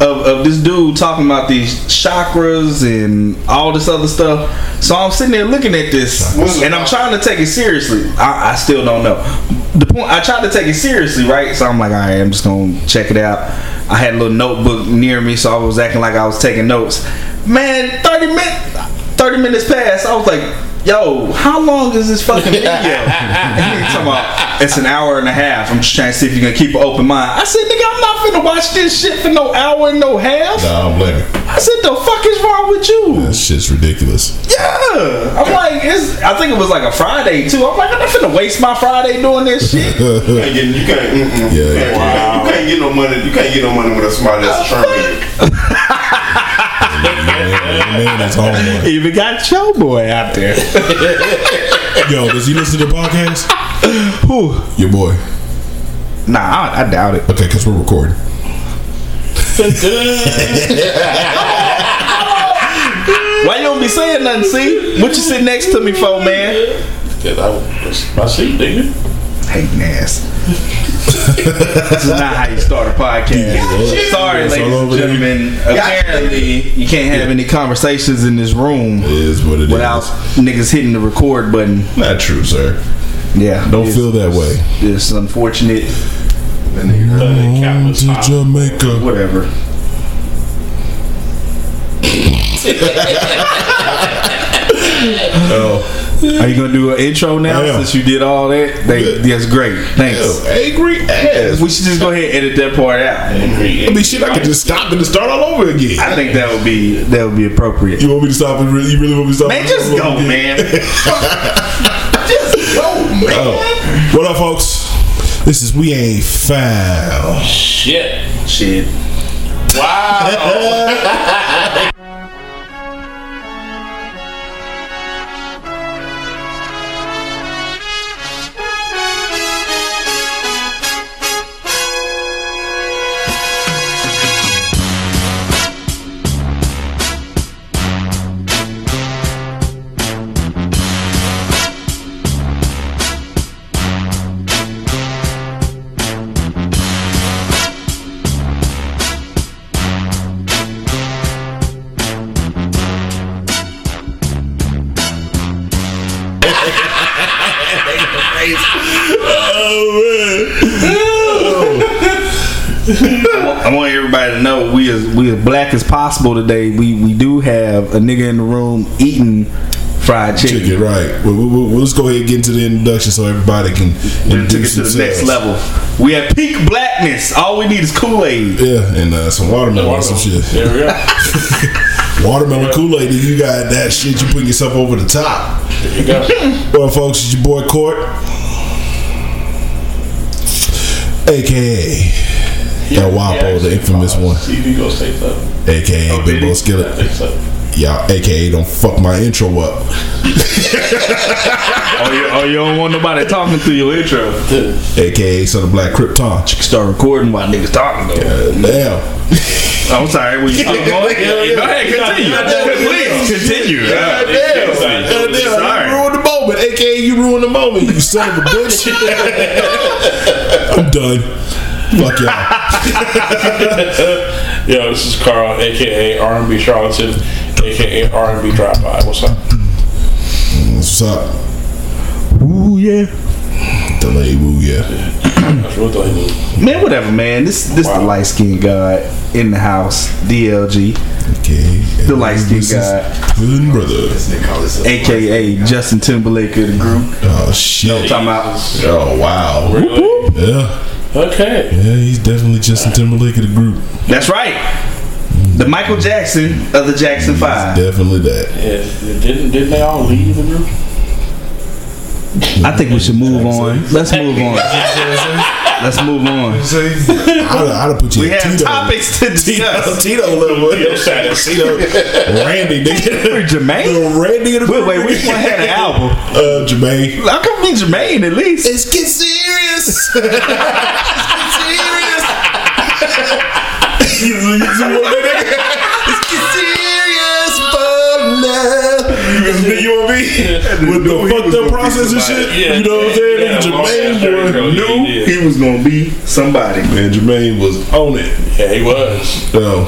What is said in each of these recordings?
of, of this dude talking about these chakras and all this other stuff. So i'm sitting there looking at this and i'm trying to take it seriously. I, I still don't know. The point i tried to take it seriously right? So i'm like all right i'm just gonna check it out. I had a little notebook near me so i was acting like i was taking notes. Man 30 minutes 30 minutes passed. I was like yo how long is this fucking video and talking about it's an hour and a half i'm just trying to see if you're gonna keep an open mind i said nigga i'm not finna watch this shit for no hour and no half Nah, I don't blame you. i said the fuck is wrong with you That shit's ridiculous. yeah i'm like it's i think it was like a friday too i'm like i'm not finna waste my friday doing this shit You can't get, you can't, mm-mm. Yeah, you, can't, yeah. you can't get no money. You can't get no money with somebody that's determined. Man, that's all one. even got Showboy out there Yo, does he listen to the podcast? Whew. Your boy. nah I, I doubt it Okay, because we're recording. why you don't be saying nothing see what you sit next to me for man Cause I was my seat, nigga. Hating ass. this is not how you start a podcast. Sorry, It's ladies and over there. gentlemen. Apparently, you can't have any conversations in this room It is what it is. without niggas hitting the record button. Not true, sir. Yeah, Don't feel that way. It's unfortunate. Countless To. Jamaica. Whatever. Oh, Are you gonna do an intro now I am. since you did all that? They, That's great. Thanks. yo, angry ass. We should just go ahead and edit that part out. I mean, shit, I could just stop and start all over again. I think that would be that would be appropriate. You want me to stop and really, you really want me to stop? Man, and just all go, over again? man. just go, man. Oh. What up, folks? This is We Ain't Found. Shit. Shit. Wow. I want everybody to know we as we as black as possible today. We we do have a nigga in the room eating fried chicken. Chicken, right. Well, we'll, we'll, let's go ahead and get into the introduction so everybody can We took it introduce to the next level. We have peak blackness. All we need is Kool Aid. Yeah, and uh, some watermelon or some shit. There we go. Watermelon Kool Aid, you got that shit, you put yourself over the top. There you go. Well, folks, it's your boy Court, aka El Wapo, the infamous uh, one, See if say something. aka Oh, Big Bo he? I Skillet. think so. Y'all, aka don't fuck my intro up. Oh, you, oh, you don't want nobody talking through your intro. aka Son of Black Krypton. you can Start recording while niggas talking though. Damn. Oh, I'm sorry. Will you keep going? Go ahead, continue. Please continue. God damn. God damn. Sorry. You ruined the moment. AKA you ruined the moment, you son of a bitch. I'm done. Fuck y'all. Yo, this is Carl, aka R&B Charlatan, aka R&B Drive-By. What's up? What's up? Ooh yeah. Delay woo, yeah. That's what they do. Man, whatever, man. This this the light skinned guy in the house. DLG, Okay. the light skinned guy, Twin brother. aka Justin Timberlake of the group. Oh shit. Talking about Oh wow. Really? Yeah. Okay. Yeah, he's definitely Justin Timberlake of the group. that's right. The Michael Jackson of the Jackson Five. Definitely that. Yeah, didn't didn't they all leave the group? I think we should move on. Let's move on. Let's move on. I'd, I'd have put you We at have Tito. topics to Tito, discuss. Tito level. Tito status. Tito. Randy, nigga. We're Jermaine. Little Randy of the Wait, wait, which one had an album? Uh, Jermaine. How come me Jermaine at least? Let's get serious. Let's get serious. Love. You know what I mean? With the fucked up process and shit. Yeah, you know what I'm saying? yeah, Nigga, Jermaine ass hair, boy girl, yeah, knew. he. He was gonna be somebody. Man, Jermaine was on it. Yeah, he was. So,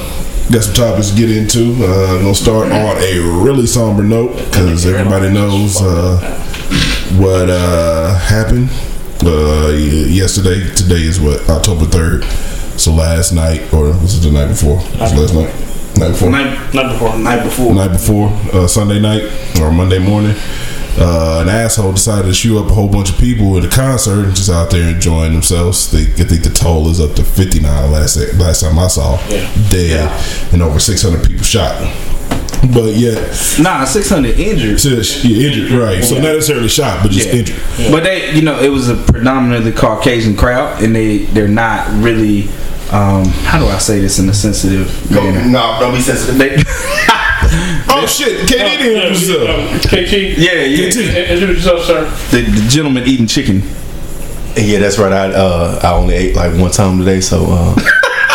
got some topics to get into. Uh, gonna start on a really somber note because everybody knows uh, what uh, happened uh, yesterday. Today is what October third. So last night, or was it the night before? Was last night? Night before. Night, Not before. night before. night before uh, Sunday night or Monday morning. Uh, an asshole decided to shoot up a whole bunch of people at a concert just out there enjoying themselves. They, I think the toll is up to 59 last last time I saw. Yeah. Dead and over 600 people shot. But yet, Nah, six hundred injured. so she injured, right? So not necessarily shot, but just Yeah. injured. But they, you know, it was a predominantly Caucasian crowd, and they they're not really. Um, how do I say this in a sensitive manner? No, don't be sensitive. They, Oh shit! KT Yeah, didn't himself. um, KT. yeah, yeah. KT. Introduce yourself, sir. The, the gentleman eating chicken. Yeah, that's right. I uh, I only ate like one time today, so uh,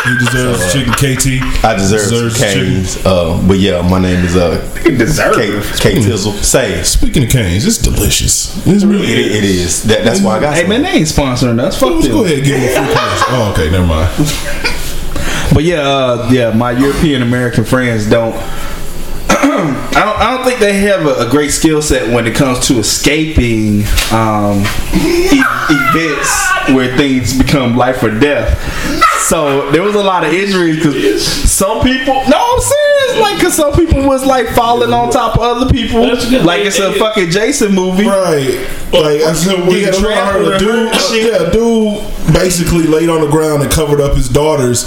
He deserves chicken. KT. I deserve Deserves chicken. canes. Uh, but yeah, my name is uh, Deserve. K, K Tizzle. Say Speaking of canes, it's delicious. It's really it, it is. That, that's why I got Hey some. man, they ain't sponsoring us. Fuck Let's them. go ahead and give him a free pass. Oh, okay, never mind. But yeah, uh, yeah, my European American friends don't. I don't. I don't think they have a, a great skill set when it comes to escaping um, e- events where things become life or death. So there was a lot of injuries because some people. No, I'm serious. Like, cause some people was like falling on top of other people. Like it's a fucking Jason movie. Right. Like I said, we had a trampled a and dude, hurt and shit. yeah, a dude basically laid on the ground and covered up his daughters,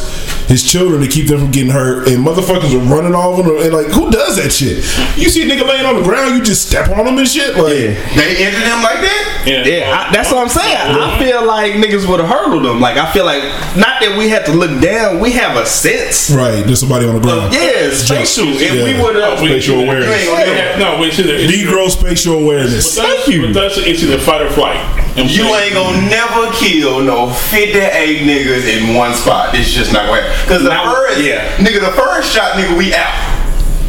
his children to keep them from getting hurt, and motherfuckers were running off them, and like, who does that shit? You see a nigga laying on the ground, you just step on him and shit, like, Yeah. They injured him like that? Yeah. Yeah, I, that's what I'm saying. I feel like niggas would have hurdled them. Like I feel like not that we had to look down. We have a sense. right, there's somebody on the ground. Yeah, spatial. If Yeah. we would have, Spatial we- awareness. we ain't yeah, No, wait, see, Negro spatial awareness. But that's, but that's it's either fight or flight. And You ain't gonna never kill no 58 niggas in one spot. It's just not gonna happen. Cause the Now- first, yeah. nigga, the first shot, nigga, we out.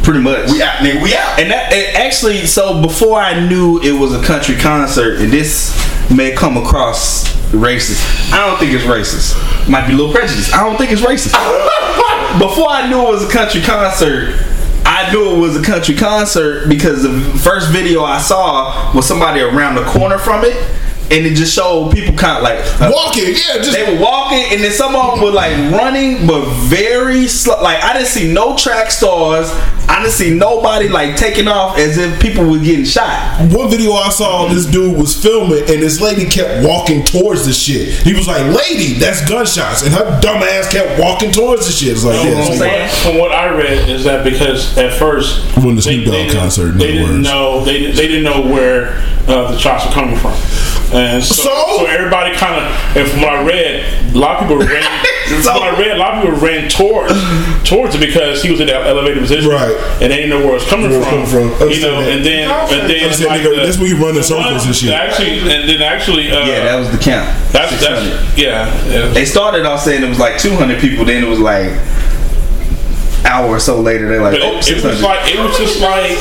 pretty much. We out, nigga, we out. And that it actually, so before I knew it was a country concert, and this may come across racist. I don't think it's racist. Might be a little prejudiced. I don't think it's racist. before I knew it was a country concert, I knew it was a country concert because the first video I saw was somebody around the corner from it, and it just showed people kind of like uh, Walking, yeah, just they were walking, and then some of them were like running, but very slow. Like I didn't see no track stars. I didn't see nobody like taking off as if people were getting shot. One video I saw, this dude was filming, and this lady kept walking towards the shit. He was like, "Lady, that's gunshots," and her dumb ass kept walking towards the shit. It's like, You know yeah, what I'm saying? like- From what I read is that because at first When the Snoop Dogg concert, they other didn't words. know they didn't- they didn't know where uh, the shots were coming from, and so, So? so everybody kind of and from what I read, a lot of people ran. So- from what I read, a lot of people ran towards towards it because he was in that elevated position, Right. And they didn't know where it was coming Where from, coming from. you know. That. And then and then Understand, like nigga, the- that's when you run the circles and shit. Actually, and then actually, uh, Yeah, that was the count. that's 600. that's yeah. yeah. They started off saying it was like 200 people. Then it was like hour or so later. They're like, But oh, it, it was like it was just like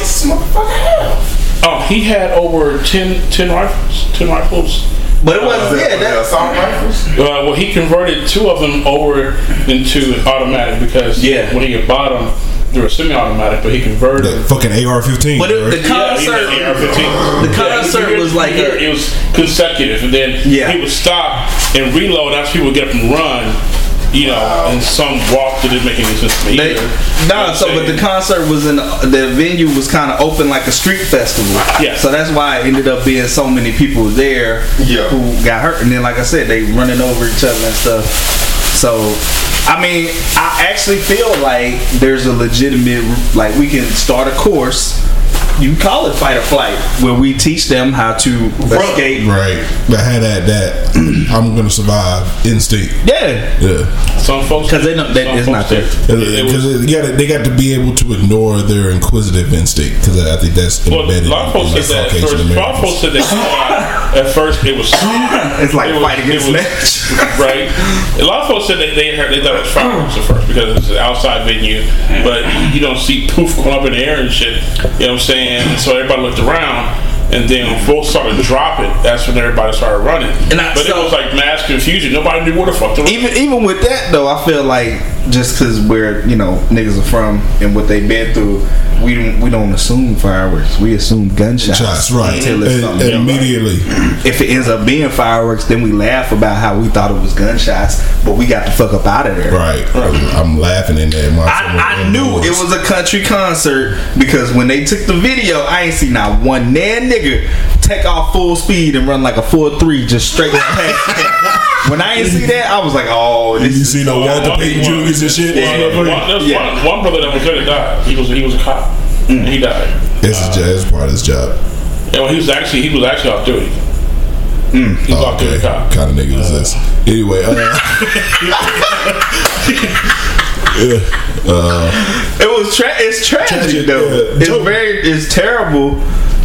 oh he had over 10, 10 rifles, ten rifles. but it was yeah. The That, assault rifles? Uh, well, he converted two of them over into automatic because Yeah. when he had bought them, they were semi-automatic, but he converted. that fucking AR-15. but it, right? the Yeah, he concert, had AR-15. the concert was like it, a- it was consecutive, and then Yeah. he would stop and reload after people would get up and run. You know, and some walk that didn't make any sense to me. They, either. No, what I'm so but the concert was in the venue was kind of open like a street festival. Yeah. So that's why it ended up being so many people there Yeah. who got hurt, and then like I said, they running over each other and stuff. So, I mean, I actually feel like there's a legitimate like we can start a course. You call it fight or flight, where we teach them how to escape. right. But had that that I'm gonna survive instinct. Yeah, Yeah. some folks because they know that it's not there. did. Because they got they got to be able to ignore their inquisitive instinct because I think that's Well, a embedded lot of folks in said that. Caucasian First, a lot of folks Americans. said that At first, it was It's like it was- fight against it was- match. right? A lot of folks said they they, heard, they thought it was fireworks at first because it's an outside venue, but you don't see poof going up in the air and shit. You know what I'm saying? So everybody looked around. And then when folks started dropping, that's when everybody started running. And I- but so- it was like mass confusion. Nobody knew where the fuck to run. even even with that though, I feel like just because where you know niggas are from and what they've been through, we don't we don't assume fireworks. We assume gunshots. Shots, right. Until it's something else. immediately. If it ends up being fireworks, then we laugh about how we thought it was gunshots, but we got the fuck up out of there. Right. I'm laughing in that. I, I knew it was a country concert because when they took the video, I ain't see not one nan nigga take off full speed and run like a four three just straight past. when I ain't see that, I was like, oh, this You is see no Walter Payton Jr.'s and shit? One, one, Yeah. one, one brother that was there that died. He was he was a cop. And he died. This is just part of his job. Yeah, well, he was actually he was actually off duty. Mm. He was Oh, off duty okay. cop. Kind of nigga is this. Uh. Anyway, uh, uh, It was tra- it's tragic, Tragic, though. yeah. It's Joke. very it's terrible.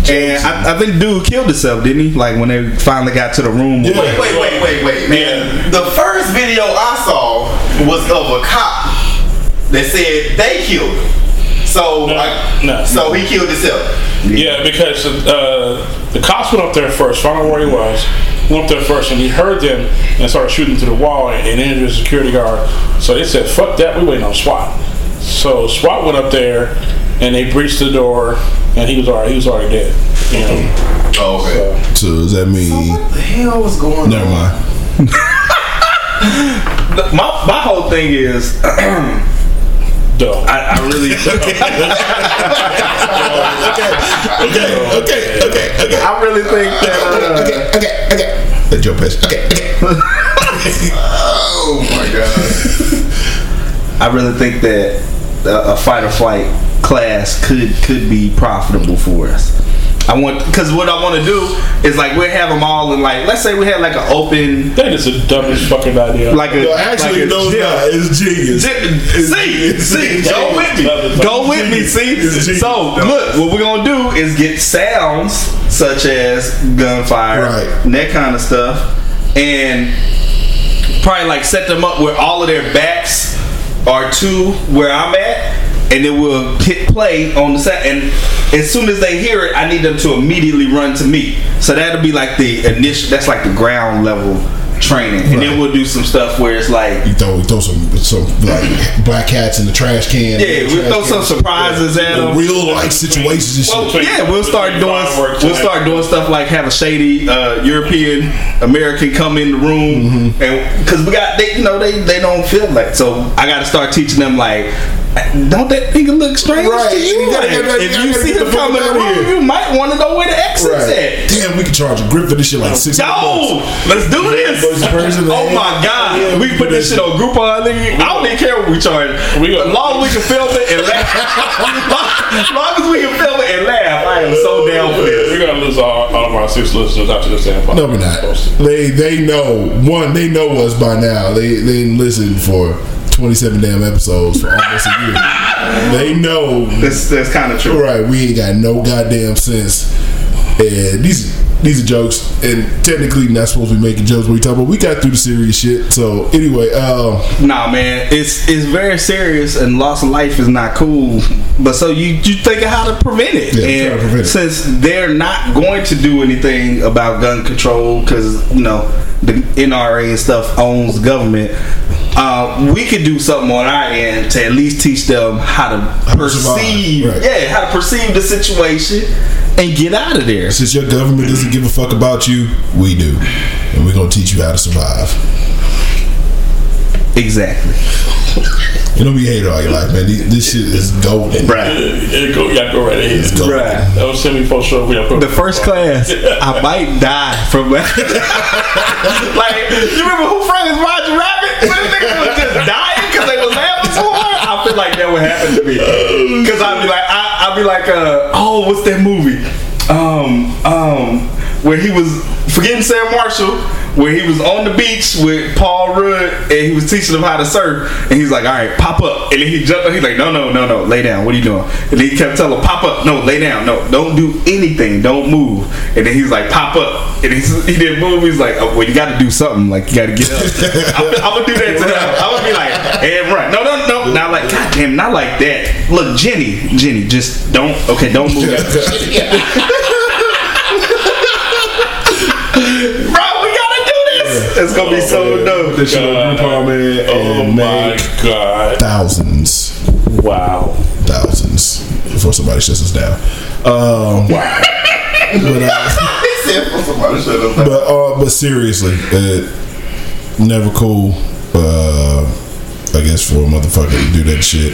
And I, I think dude killed himself, didn't he? Like when they finally got to the room. Yeah. Wait, wait, wait, wait, wait, man. The first video I saw was of a cop that said they killed him. So, No, like, no. so he killed himself. Yeah, because uh, the cops went up there first, found out where he was, went up there first, and he heard them and started shooting through the wall and, and entered the security guard. So they said, "Fuck that, we waiting on SWAT." So SWAT went up there and they breached the door, and he was already he was already dead. You know, Oh, okay. so does that mean? What the hell was going Never on? Never mind. My my whole thing is I. I really Okay, okay, okay, okay, okay. I really think that uh, okay, okay, okay. Let Joe Pesci. Okay, okay. Oh my god. I really think that a, a fight or flight class could could be profitable for us. I want because what I want to do is like we have them all in like let's say we had like an open That is the dumbest fucking idea. like a No, actually, like a no, gym. not. It's genius. See, see, go with me. Go with me. See, so look, what we're gonna do is get sounds such as gunfire, Right. and that kind of stuff, and probably like set them up where all of their backs are to where I'm at, and then we'll hit play on the set. And as soon as they hear it, I need them to immediately run to me. So that'll be like the initial. That's like the ground level training, and then we'll do some stuff where it's like. You throw, throw some some like black cats in the trash can. Yeah, we'll throw some surprises at The them. real life situations and Well, yeah, we'll start doing we'll start doing stuff like have a shady uh, European American come in the room, and because we got they you know they they don't feel like so I got to start teaching them like. Don't that nigga look strange Right, to you? you gotta- you gotta- if you you see him the fuck coming in out the of room, here. you might want to know where the exit's Right. at. Damn, we can charge a grip for this shit like six. Yo, let's do this. Person. Oh my god, Yeah, we we put this shit on Groupon. Nigga. I don't even care what we charge. We as long as we can film it and laugh. as long as we can film it and laugh, I am so down for this. We're gonna lose all, all of our six listeners after this damn No, we're not. They they know one. They know us by now. They they listen for twenty seven damn episodes for almost a year. They know. That's that's kind of true. Right, we ain't got no goddamn sense. And these these are jokes, and technically not supposed to be making jokes when we talk, but we got through the serious shit. So anyway, uh, Nah, man, it's it's very serious, and loss of life is not cool. But so you you think of how to prevent it, Yeah, and to prevent it. since they're not going to do anything about gun control because you know the NRA and stuff owns government, uh, we could do something on our end to at least teach them how to to survive, perceive, right. yeah, how to perceive the situation and get out of there. since your government doesn't give a fuck about you, we do, and we're gonna teach you how to survive. Exactly, You know, we hate it all your life, man. This, this shit is golden. right. Yeah, go, yeah, go right ahead. It's golden. Right. That was semi post show. We The first class, I might die from like you remember who framed Roger Rabbit? When the nigga was just dying because they was laughing so hard. I feel like that would happen to me because I'd be like, I, I'd be like, uh, oh, what's that movie? Um, um, where he was forgetting Sarah Marshall, where he was on the beach with Paul Rudd and he was teaching him how to surf. And he's like, "All right, pop up." And then he jumped. up. He's like, "No, no, no, no, lay down. What are you doing?" And he kept telling "Pop up. No, lay down. No, don't do anything. Don't move." And then he's like, "Pop up." And he's, he didn't move. He's like, oh, "Well, you got to do something. Like you got to get up." I'm, I'm gonna do that to him. I'm gonna be like, "And run." No, no, no, not like, God damn, not like that. Look, Jenny, Jenny, just don't. Okay, don't move. Bro, we gotta do this. It's gonna be so dope. That shit on man, Oh and my god! thousands, Wow! thousands before somebody shuts us down. Um, Wow! but, uh, He said for somebody shut up. but uh, but seriously, uh, never cool. Uh, I guess for a motherfucker to do that shit.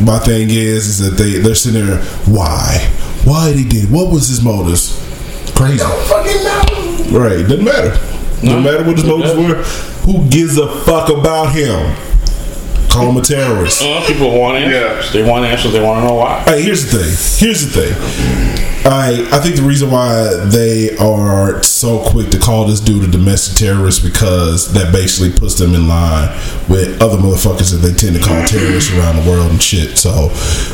My thing is, is that they they're sitting there. Why? Why did he did? What was his motives? Crazy. Fucking no. Right. Doesn't matter. Doesn't matter what his motives were. Who gives a fuck about him? Call him a terrorist. Uh, people want answers. They want answers. They want to know why. Hey, here's the thing. Here's the thing. I I think the reason why they are so quick to call this dude a domestic terrorist because that basically puts them in line with other motherfuckers that they tend to call terrorists around the world and shit. So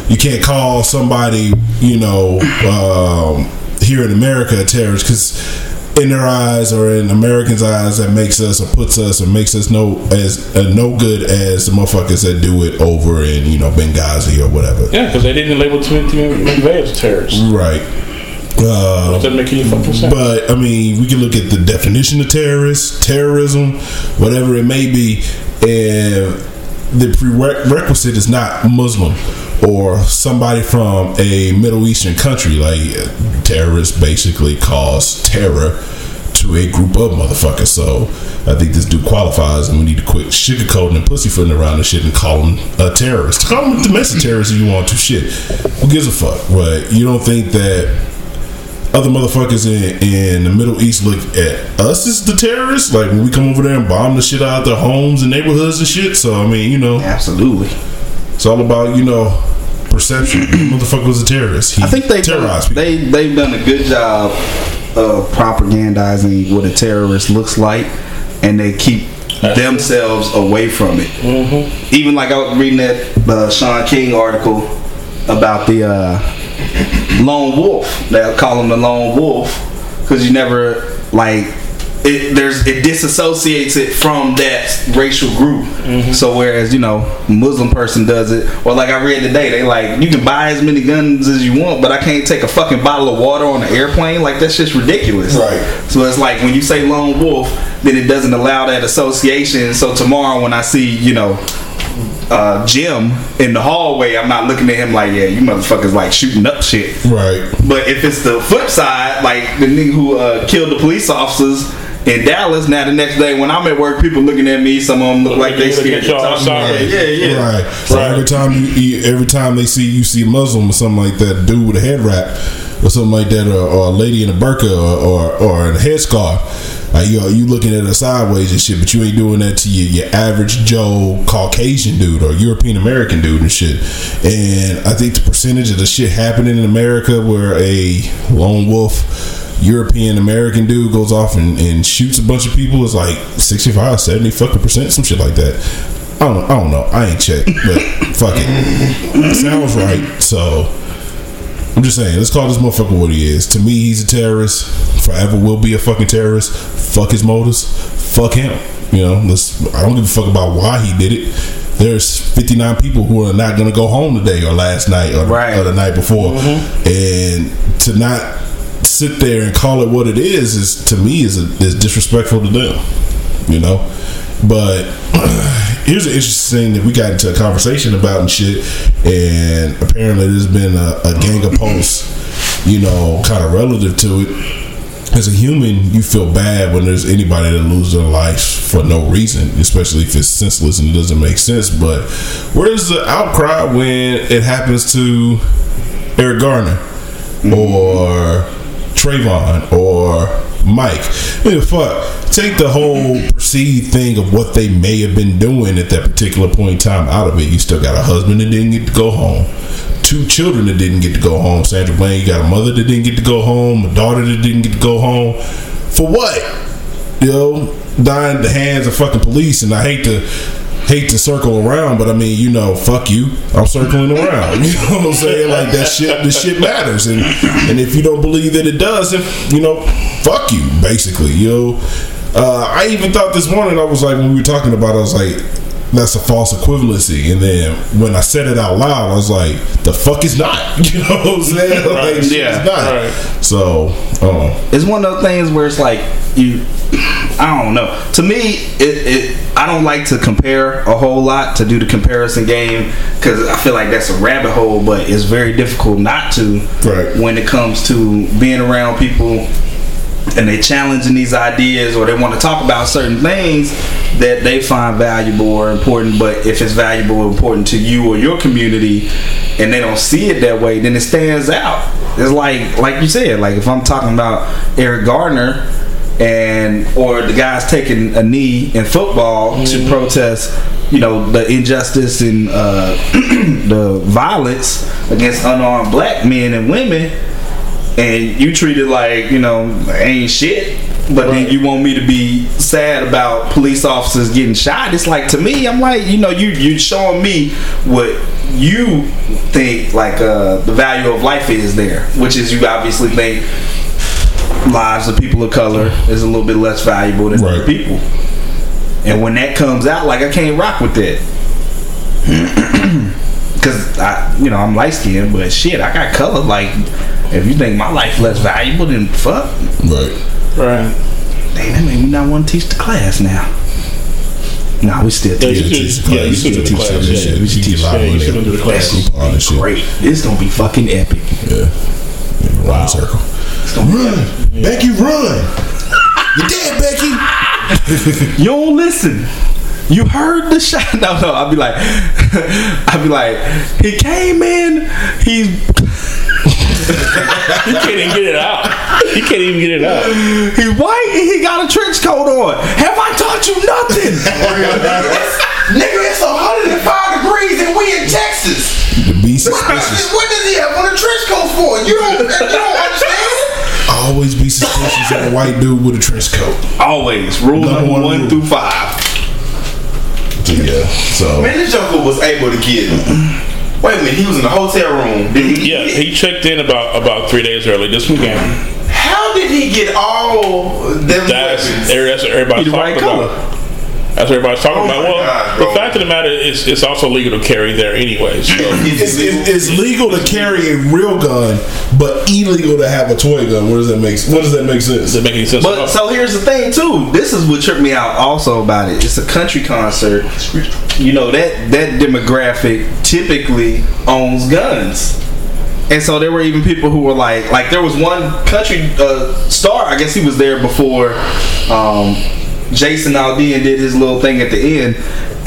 you can't call somebody, you know, um, here in America a terrorist because in their eyes or in Americans' eyes that makes us or puts us or makes us no as uh, no good as the motherfuckers that do it over in you know Benghazi or whatever. Yeah, because they didn't label Timothy McVeigh as a terrorist. Right. Uh, Doesn't make any fucking sense. but I mean, we can look at the definition of terrorist, terrorism, whatever it may be, and the prerequisite is not Muslim or somebody from a Middle Eastern country. Like terrorists basically cause terror to a group of motherfuckers. So I think this dude qualifies, and we need to quit sugarcoating and pussyfooting around this shit and call him a terrorist. Call him a domestic terrorist if you want to. Shit, who gives a fuck? But you don't think that other motherfuckers in, in the Middle East look at us as the terrorists. Like when we come over there and bomb the shit out of their homes and neighborhoods and shit. So I mean, you know, Absolutely. It's all about you know perception. Motherfucker was a terrorist. He I think they terrorized people. they they've done a good job of propagandizing what a terrorist looks like, and they keep themselves away from it. Mm-hmm. Even like I was reading that uh, Shaun King article about the uh, lone wolf. They'll call him the lone wolf because you never like. It, there's it disassociates it from that racial group. So whereas you know Muslim person does it, or like I read today, they like you can buy as many guns as you want, but I can't take a fucking bottle of water on an airplane. Like that's just ridiculous. Right. So it's like when you say lone wolf, then it doesn't allow that association. So tomorrow when I see you know uh, Jim in the hallway, I'm not looking at him like, yeah, you motherfuckers like shooting up shit. right. But if it's the flip side, like the nigga who uh, killed the police officers in Dallas, now the next day when I'm at work, people looking at me, some of them look like they Looking scared. at y'all to talk to me. outside. Yeah, yeah, yeah. Right. So every time you, you every time they see you see a Muslim or something like that, dude with a head wrap or something like that, or, or a lady in a burqa or or, or a headscarf, like you you looking at her sideways and shit, but you ain't doing that to your, your average Joe Caucasian dude or European American dude and shit. And I think the percentage of the shit happening in America where a lone wolf European American dude goes off and, and shoots a bunch of people is like 65, 70 fucking percent, some shit like that. I don't, I don't know. I ain't checked, but fuck it. Sounds right. So I'm just saying, let's call this motherfucker what he is. To me, he's a terrorist. Forever will be a fucking terrorist. Fuck his motives. Fuck him. You know, let's, I don't give a fuck about why he did it. There's 59 people who are not going to go home today or last night or, Right. or the night before. Mm-hmm. And to not sit there and call it what it is is to me is, a, is disrespectful to them. You know, but here's an interesting thing that we got into a conversation about and shit, and apparently there's been a, a gang of posts, you know, kind of relative to it. As a human, you feel bad when there's anybody that loses their life for no reason, especially if it's senseless and it doesn't make sense. But where's the outcry when it happens to Eric Garner mm-hmm. or Trayvon or Mike? I mean, fuck. Take the whole perceived thing of what they may have been doing at that particular point in time out of it. You still got a husband that didn't get to go home, two children that didn't get to go home. Sandra Bland, you got a mother that didn't get to go home, a daughter that didn't get to go home. For what? you know, dying at the hands of fucking police, and I hate to hate to circle around, but I mean, you know, fuck you. I'm circling around. You know what I'm saying? Like that shit. The shit matters, and and if you don't believe that it does, if you know, fuck you. Basically, you know. Uh, I even thought this morning I was like when we were talking about, it, I was like, that's a false equivalency. And then when I said it out loud, I was like, the fuck is not. You know what I'm saying? Right. Like, shit Yeah. is not. Right. So, oh, it's one of those things where it's like you I don't know. To me, it, it I don't like to compare a whole lot to do the comparison game because I feel like that's a rabbit hole. But it's very difficult not to Right. when it comes to being around people and they're challenging these ideas or they want to talk about certain things that they find valuable or important but if it's valuable or important to you or your community and they don't see it that way then it stands out. It's like like you said like if i'm talking about eric garner and or the guys taking a knee in football to protest you know the injustice and uh, the violence against unarmed black men and women and you treat it like you know ain't shit. But then you want me to be sad about police officers getting shot. It's like to me i'm like you know you you showing me what you think like uh the value of life is there which is you obviously think lives of people of color is a little bit less valuable than other Right. people. And when that comes out like i can't rock with that Cause I, you know, I'm light skinned, but shit, I got color. Like, if you think my life less valuable, then fuck. right. Right. Dang, that made me not want to teach the class now. Nah, we still Yeah, teach. you teach should, the yeah, you class. should do You the should teach class. that Yeah, shit. you We should teach do a lot yeah, you on should there. do the class. All that shit. Great. This gonna be fucking epic. Yeah. yeah round circle. Run, Becky, run. You're dead, Becky. You don't listen. You heard the shot. No, no. I'll be like, I'll be like, he came in. He's He can't even get it out. He can't even get it out. he's white and he got a trench coat on. Have I taught you nothing? Nigga, it's 105 degrees and we in Texas. Be What, suspicious. what does he have on a trench coat for? You don't, you don't understand? Always be suspicious of a white dude with a trench coat. Always. Rule Number number one one through five. So, yeah. So Man, this Joker was able to get. Wait a minute, he was in the hotel room. Did he, Yeah, he checked in about about three days early. This weekend. How did he get all them That's weapons? that's what everybody's He right talking color. About. That's what everybody's talking Oh about. Well, God, the fact of the matter is, it's also legal to carry there anyway. So it's, it's, it's legal to carry a real gun, but illegal to have a toy gun. What does that make? What does that make sense? does it make any sense? But so here's the thing too. This is what tripped me out also about it. It's a country concert. You know that that demographic typically owns guns. And so there were even people who were like, like there was one country uh, star. I guess he was there before um, Jason Aldean did his little thing at the end,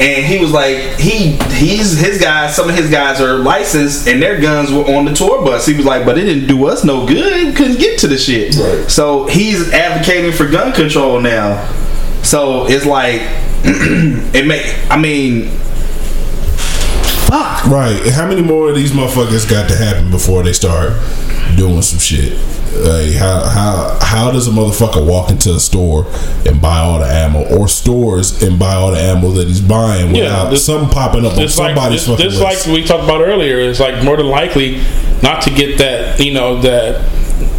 and he was like, he he's his guys. Some of his guys are licensed, and their guns were on the tour bus. He was like, but it didn't do us no good. Couldn't get to the shit. Right. So he's advocating for gun control now. So it's like it make. I mean, fuck. Right. How many more of these motherfuckers got to happen before they start doing some shit? Like how how how does a motherfucker walk into a store and buy all the ammo, or stores and buy all the ammo that he's buying Yeah, without this- something popping up on like somebody's just, fucking just like we talked about earlier, it's like more than likely not to get that. You know that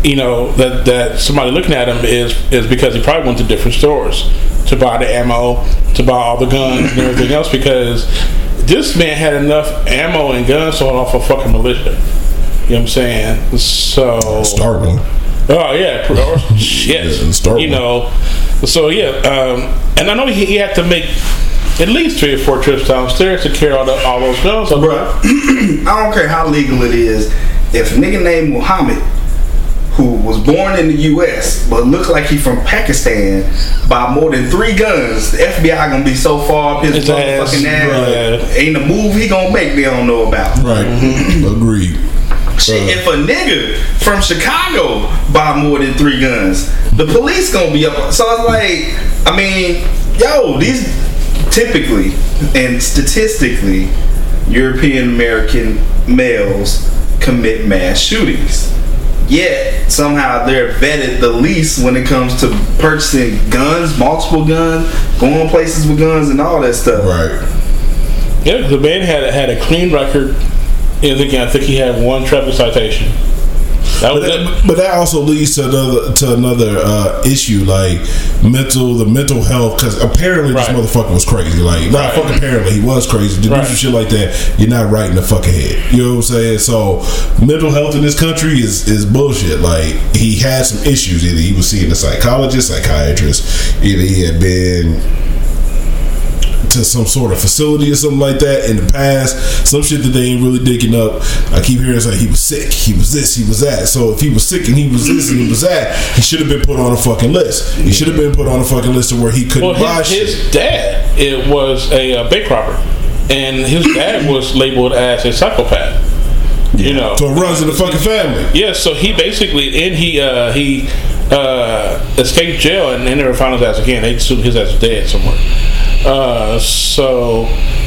you know that that somebody looking at him is is because he probably went to different stores to buy the ammo, to buy all the guns and everything else because this man had enough ammo and guns sold off a fucking militia. You know what I'm saying? So Start one. Oh yeah, or- Yeah, yes. start you know, so yeah, um, and I know he, he had to make at least three or four trips downstairs to carry all, the, all those guns. So, Bruh, I don't care how legal it is. If a nigga named Muhammad, who was born in the U.S. but looked like he from Pakistan, buy more than three guns, the FBI gonna be so far up his, His ass, motherfucking ass. right. Ain't a move he gonna make they don't know about. Right. Agreed. Shit, if a nigga from Chicago buy more than three guns, the police gonna be up. So it's like, I mean, yo, these typically and statistically, European American males commit mass shootings. yet somehow they're vetted the least when it comes to purchasing guns, multiple guns, going places with guns, and all that stuff. Right. Yeah, the man had had a clean record. I again, I think he had one traffic citation. That But that, but that also leads to another to another uh, issue, like mental the mental health. Because apparently this motherfucker was crazy. Like not Right. fucking apparently he was crazy. To Right. do some shit like that, you're not right in the fucking head. You know what I'm saying? So mental health in this country is is bullshit. Like he had some issues. Either he was seeing a psychologist, psychiatrist. Either he had been to some sort of facility or something like that in the past. Some shit that they ain't really digging up. I keep hearing it's like he was sick, he was this, he was that. So if he was sick and he was this and he was that, he should have been put on a fucking list. He should have been put on a fucking list to where he couldn't Well, buy his, shit. his dad it was a uh, bank robber, and his dad was labeled as a psychopath. You know, so it runs in the fucking family. Yeah, so he basically and he uh, he uh, escaped jail and they never found his ass again. They assumed his ass was dead somewhere. Uh, so,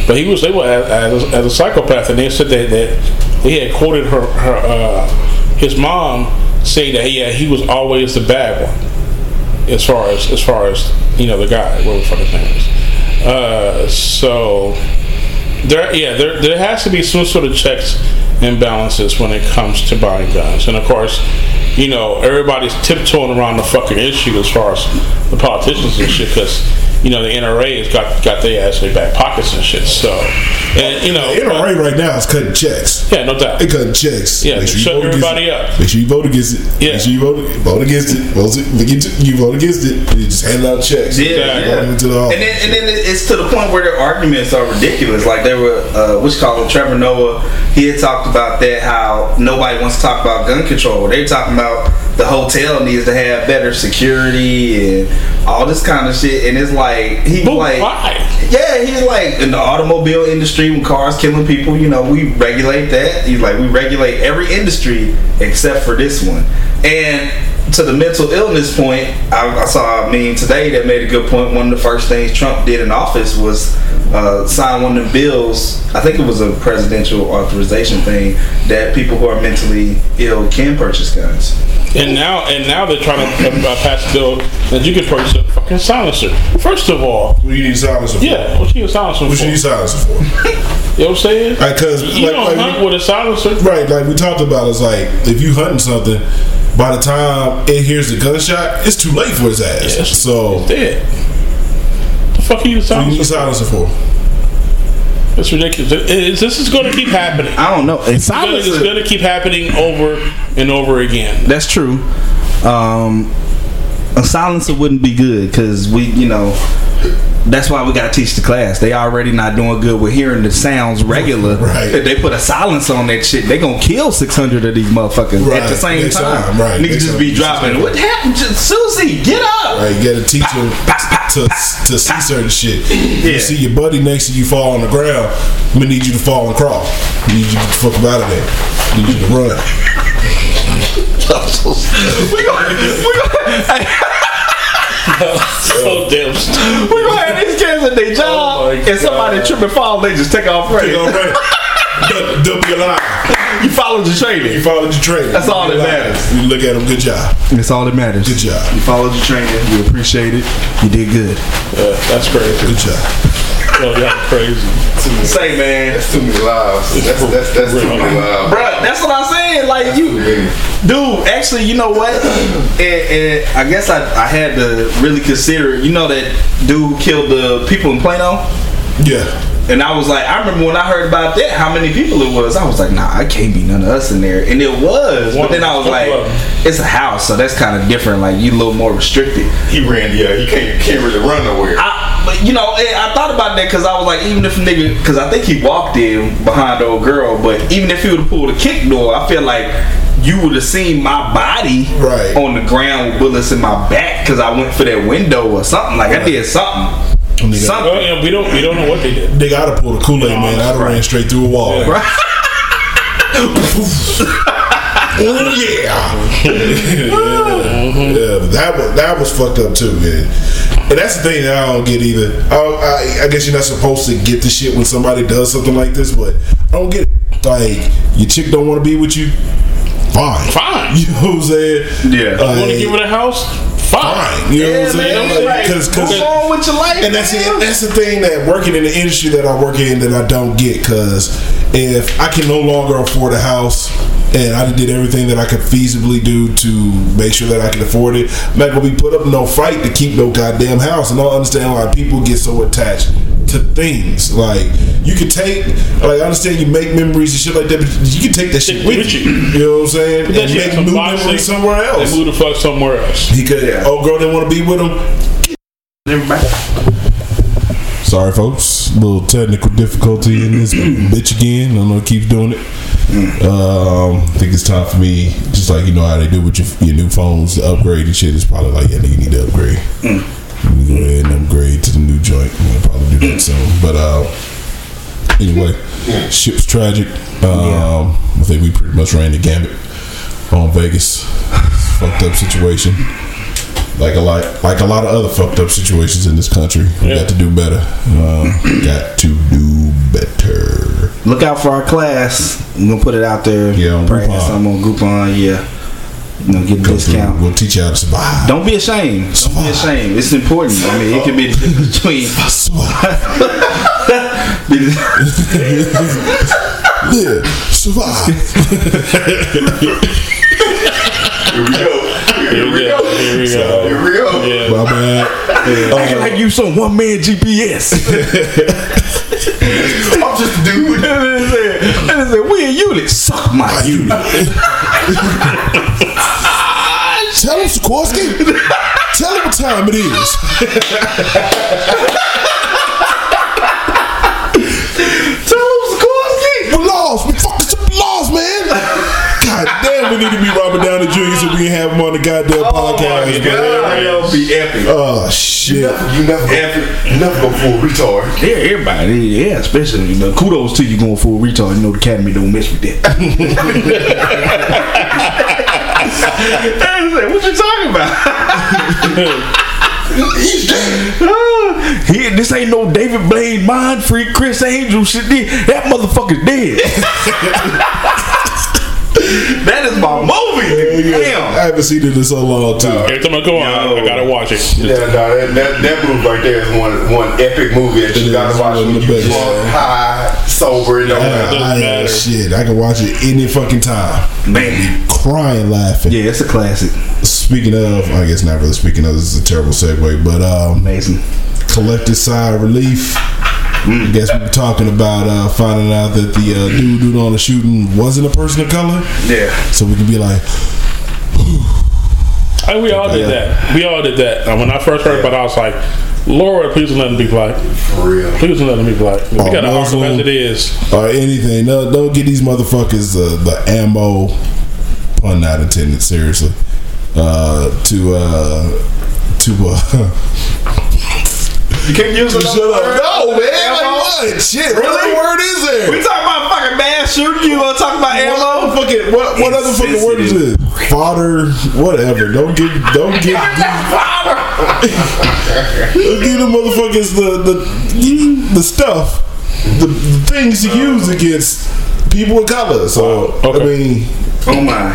but he was labeled as, as, as a psychopath, and they said that, that he had quoted her, her uh, his mom saying that yeah he was always the bad one as far as as far as you know the guy what the fuck his name is. Uh, so there yeah there there has to be some sort of checks and balances when it comes to buying guns and of course you know everybody's tiptoeing around the fucking issue as far as the politicians and shit because you know the NRA has got got their ass in their back pockets and shit so and you know The NRA right now is cutting checks. yeah no doubt They cutting checks. Yeah, shut vote against everybody it. up. Make sure you vote against it. Yeah. Make sure you vote, vote against it. Vote it. You vote against it. You just hand out checks. Yeah, Exactly. yeah. Into the office. And then, and then it's to the point where their arguments are ridiculous. Like they were, uh, what's called Trevor Noah. He had talked about that how nobody wants to talk about gun control. They talking about the hotel needs to have better security and all this kind of shit. And it's like he But like, why? yeah, he's like in the automobile industry when cars killing people. You know, we regulate that. He's like we regulate every industry except for this one. And to the mental illness point, I, I saw a meme today that made a good point. One of the first things Trump did in office was uh, sign one of the bills. I think it was a presidential authorization thing that people who are mentally ill can purchase guns. And now, and now they're trying to uh, pass a bill that you can purchase a fucking silencer. First of all, What you need silencer for? yeah, what you need a silencer What for? you need silencer for? You know what I'm saying? Because you like, don't like, hunt we- with a silencer. Right, like we talked about, it's like if you hunting something, by the time it hears the gunshot, it's too late for his ass. Yes. So, Dead. The fuck you need a what you need silencer? silencer for? It's ridiculous. It- it- this is going to keep happening. I don't know. And It's gonna- It's going to keep happening over and over again. That's true. Um, a silencer wouldn't be good because we, you know, that's why we got to teach the class. They already not doing good with hearing the sounds regular. Right. If they put a silence on that shit, they gonna kill six hundred of these motherfuckers Right. at the same Next time. time, right. Niggas Next just time. be dropping. What happened? to Susie, get up. Right, you gotta teach him to, to see certain shit. You see your buddy next to you fall on the ground, I'm gonna need you to fall and crawl. I need you to fuck him out of there. I need you to run. we gonna, we gonna, So damn stupid. we gonna have these kids at their oh job, my and somebody trip and fall, they just take off running. You know, right? Don't- Don't be alive. You followed the training. You followed your training. That's all that matters. You look at them. good job. That's all that matters. Good job. You followed your training. You appreciate it. You did good. Yeah, that's great. Good job. Yo, y'all crazy. Say, man. That's too many lives. That's that's that's too many lives. Bruh, that's what I'm saying. Like you, dude. Actually, you know what? And, and I guess I, I had to really consider. You know that dude who killed the people in Plano. Yeah. And I was like, I remember when I heard about that, how many people it was. I was like, nah, I can't be none of us in there. And it was. But then I was like, it's a house, so that's kind of different. Like you a little more restricted. He ran. Yeah, he can't can't really run nowhere. I, but you know, eh, I thought about that because I was like, even if a nigga, because I think he walked in behind the old girl, but even if he would have pulled a kick door, I feel like you would have seen my body Right. on the ground with bullets in my back because I went for that window or something. Like I did something. Something. Well, yeah, we don't we don't know what they did. They gotta pull the Kool Aid man. I'd have ran straight through a wall. Yeah. Oh yeah. yeah, but that was that was fucked up too, man. And that's the thing that I don't get either. I, I, I guess you're not supposed to get the shit when somebody does something like this, but I don't get it. Like your chick don't want to be with you. fine. Fine. You know what I'm saying? Yeah. Like, Want to give it a house? Fine. fine. You know Yeah, what I'm man, saying? like, Because Go on with your life, and that's man. it. That's the thing that working in the industry that I work in that I don't get. Because if I can no longer afford a house and I did everything that I could feasibly do to make sure that I could afford it, I'm not gonna be put up no fight to keep no goddamn house. And I don't understand why people get so attached to things. Like you could take, like I understand you make memories and shit like that, but you can take that shit with with you. you. You know what I'm saying? Put that And shit make in some new memories somewhere else. They move the fuck somewhere else. He could. Oh, girl, didn't want to be with him. Everybody. Sorry, folks. A little technical difficulty in this bitch again. I don't know it keeps doing it. Um, I think it's time for me, just like you know how they do with your, your new phones, to upgrade and shit. It's probably like, yeah, nigga, you need to upgrade. Let me go ahead and upgrade to the new joint. I'm gonna probably do that soon. But uh, anyway, ship's tragic. Um, I think we pretty much ran the gambit on Vegas. Fucked up situation. Like a lot, like a lot of other fucked up situations in this country. We Yeah. got to do better. Um, got to do better. Look out for our class. I'm gonna put it out there. Yeah, on Probably Groupon. have some on Groupon. Yeah, you know, get a Go discount. through. We'll teach you how to survive. Don't be ashamed. Don't be ashamed. It's important. I mean, it could be the difference between. yeah, survive. Here we go. Here we go. Here we go. Here we go. Yeah. My bad. Acting like you some one man GPS. I'm just a dude. and they said, and they said, we a unit. Suck my unit. Tell him, Sikorsky. Tell him what time it is. God we need to be Robert Downey Jr. so we can have him on the goddamn oh podcast. man. That'll be epic. Oh shit. You never, you never go full retard. Yeah, everybody. Yeah, especially you know, kudos to you going full retard. You know, the academy don't mess with that. And I said, what you talking about? he, this ain't no David Blaine, Mind Freak, Criss Angel shit. That motherfucker's dead. that is my movie. I Damn. haven't seen it in so long too. Every time I go on, I, I gotta watch it. Yeah, no, that, that, that movie right there is one one epic movie that It you gotta watch one when you the best. drunk, high, sober, and all I, that. doesn't I, matter. shit, I can watch it any fucking time. Man. Crying, laughing. Yeah, it's a classic. Speaking of, I guess not really speaking of. This is a terrible segue, but um, Amazing. collective sigh of relief. I guess we were talking about uh, finding out that the uh, dude dude on the shooting wasn't a person of color, Yeah. so we can be like, I, we all did that. We all did that. And when I first heard about it, I was like, Lord, please don't let them be black. For real. Please don't let them be black. We got a hard Muslim. as it is. or anything. No, don't get these motherfuckers uh, the ammo, pun not intended, seriously, uh, to uh, to uh, You can't use it. shut up. No, man, like what? Shit, what other word is there? We talking about fucking mass shooting. You gonna talk about What ammo? other fucking what? What other fucking word is it? Fodder, whatever. Don't get, don't get, don't get the motherfuckers the the the stuff, the, the things you use against people of color. So I mean, Oh my.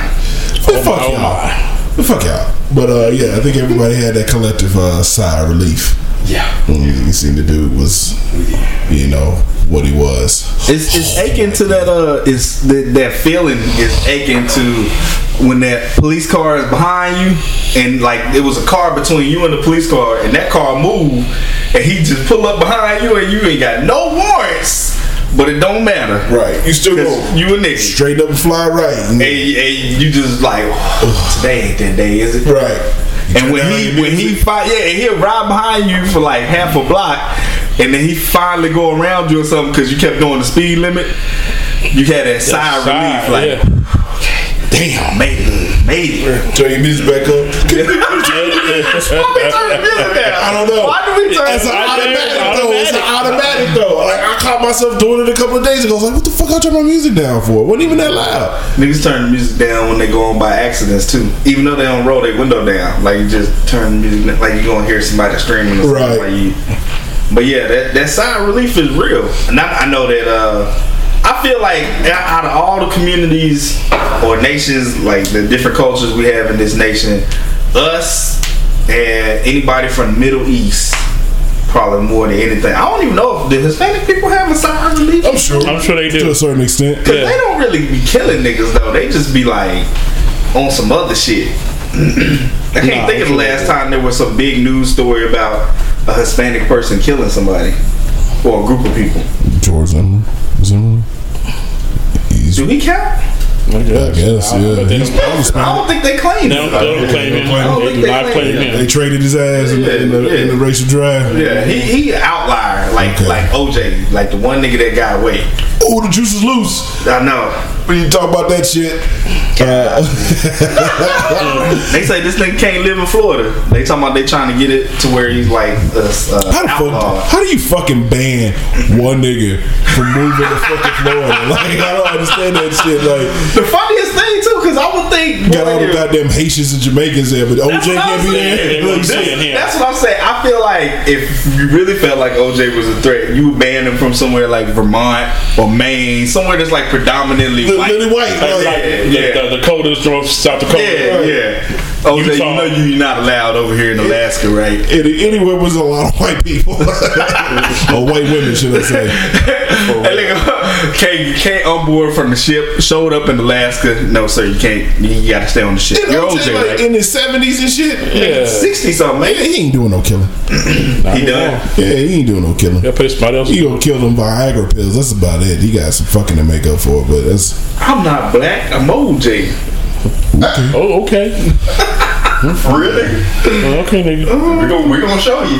Oh fuck oh y'all, fuck y'all. But uh, yeah, I think everybody had that collective uh, sigh of relief. Yeah. When you seen the dude was, you know, what he was. It's, it's aching to that uh it's that, that feeling is aching to when that police car is behind you and like it was a car between you and the police car and that car moved and he just pull up behind you and you ain't got no warrants but it don't matter Right, you still go you a nigga straight up and fly right. and, and you just like today ain't that day is it Right. And when he when he fight, yeah, and he'll ride behind you for like half a block, and then he finally go around you or something because you kept doing the speed limit. You had that sigh of Sigh, relief, like, yeah. damn, made it, made it. turn your music back up. I don't know. Why do we turn? It's an automatic though. It's an automatic. though. Like I caught myself doing it a couple of days ago. I was like, what the fuck I turn my music down for? It wasn't even that loud. Niggas turn the music down when they go on by accidents too. Even though they don't roll their window down, like you just turn the music like you gonna hear somebody screaming. Or something, Right. Like you, but yeah, that that sigh of relief is real, and I, I know that. uh I feel like out of all the communities or nations, like the different cultures we have in this nation, us and anybody from the Middle East, probably more than anything. I don't even know if the Hispanic people have a sign of relief. I'm sure. I'm sure they do To a certain extent. Cause they don't really be killing niggas though. They just be like on some other shit. I can't Nah, think of the last they time there was some big news story about a Hispanic person killing somebody or a group of people. George Zimmerman. Zimmerman. He's, Do he count? I guess. guess, I- yeah. but they don't, I don't think they claim they don't, they don't claim him. I don't They think do they not claim claim him. They traded his ass in, the, in, the, in the racial drive. Yeah, he he outlier like Okay. like OJ, like the one nigga that got away. Oh, the juice is loose. I know. When you talk about that shit, uh, They say this nigga can't live in Florida. They talking about they trying to get it to where he's like a how fuck? How do you fucking ban one nigga from moving to fucking Florida? Like, I don't understand that shit. Like, The funniest thing too, because I would think got all the goddamn Haitians and Jamaicans there, but That's OJ what I'm can't be saying. there. They Like, won't see it here. That's what I'm saying. I feel like if you really felt like OJ was a threat, you would ban him from somewhere like Vermont or Maine, somewhere that's like predominantly Li- white. Lily White. Like, Like, like Yeah, the, yeah. the Dakotas, North, South Dakota. Yeah, yeah. OJ, you know you're not allowed over here in Alaska, right? any- anywhere was a lot of white people, or white women, should I say? That nigga came, came on board from the ship, showed up in Alaska. No, sir, you can't. You gotta stay on the ship. Didn't You're OJ, OJ, like, right? in his seventies and shit. Yeah. Sixty something, Man, man. he ain't doing no killing. He done. Yeah, he ain't doing no killing. Yeah, put somebody else. He gonna kill them Viagra pills. That's about it. He got some fucking to make up for, but that's I'm not black. I'm OJ. Oh, okay. Really? Okay, nigga. We're gonna, we gonna show you.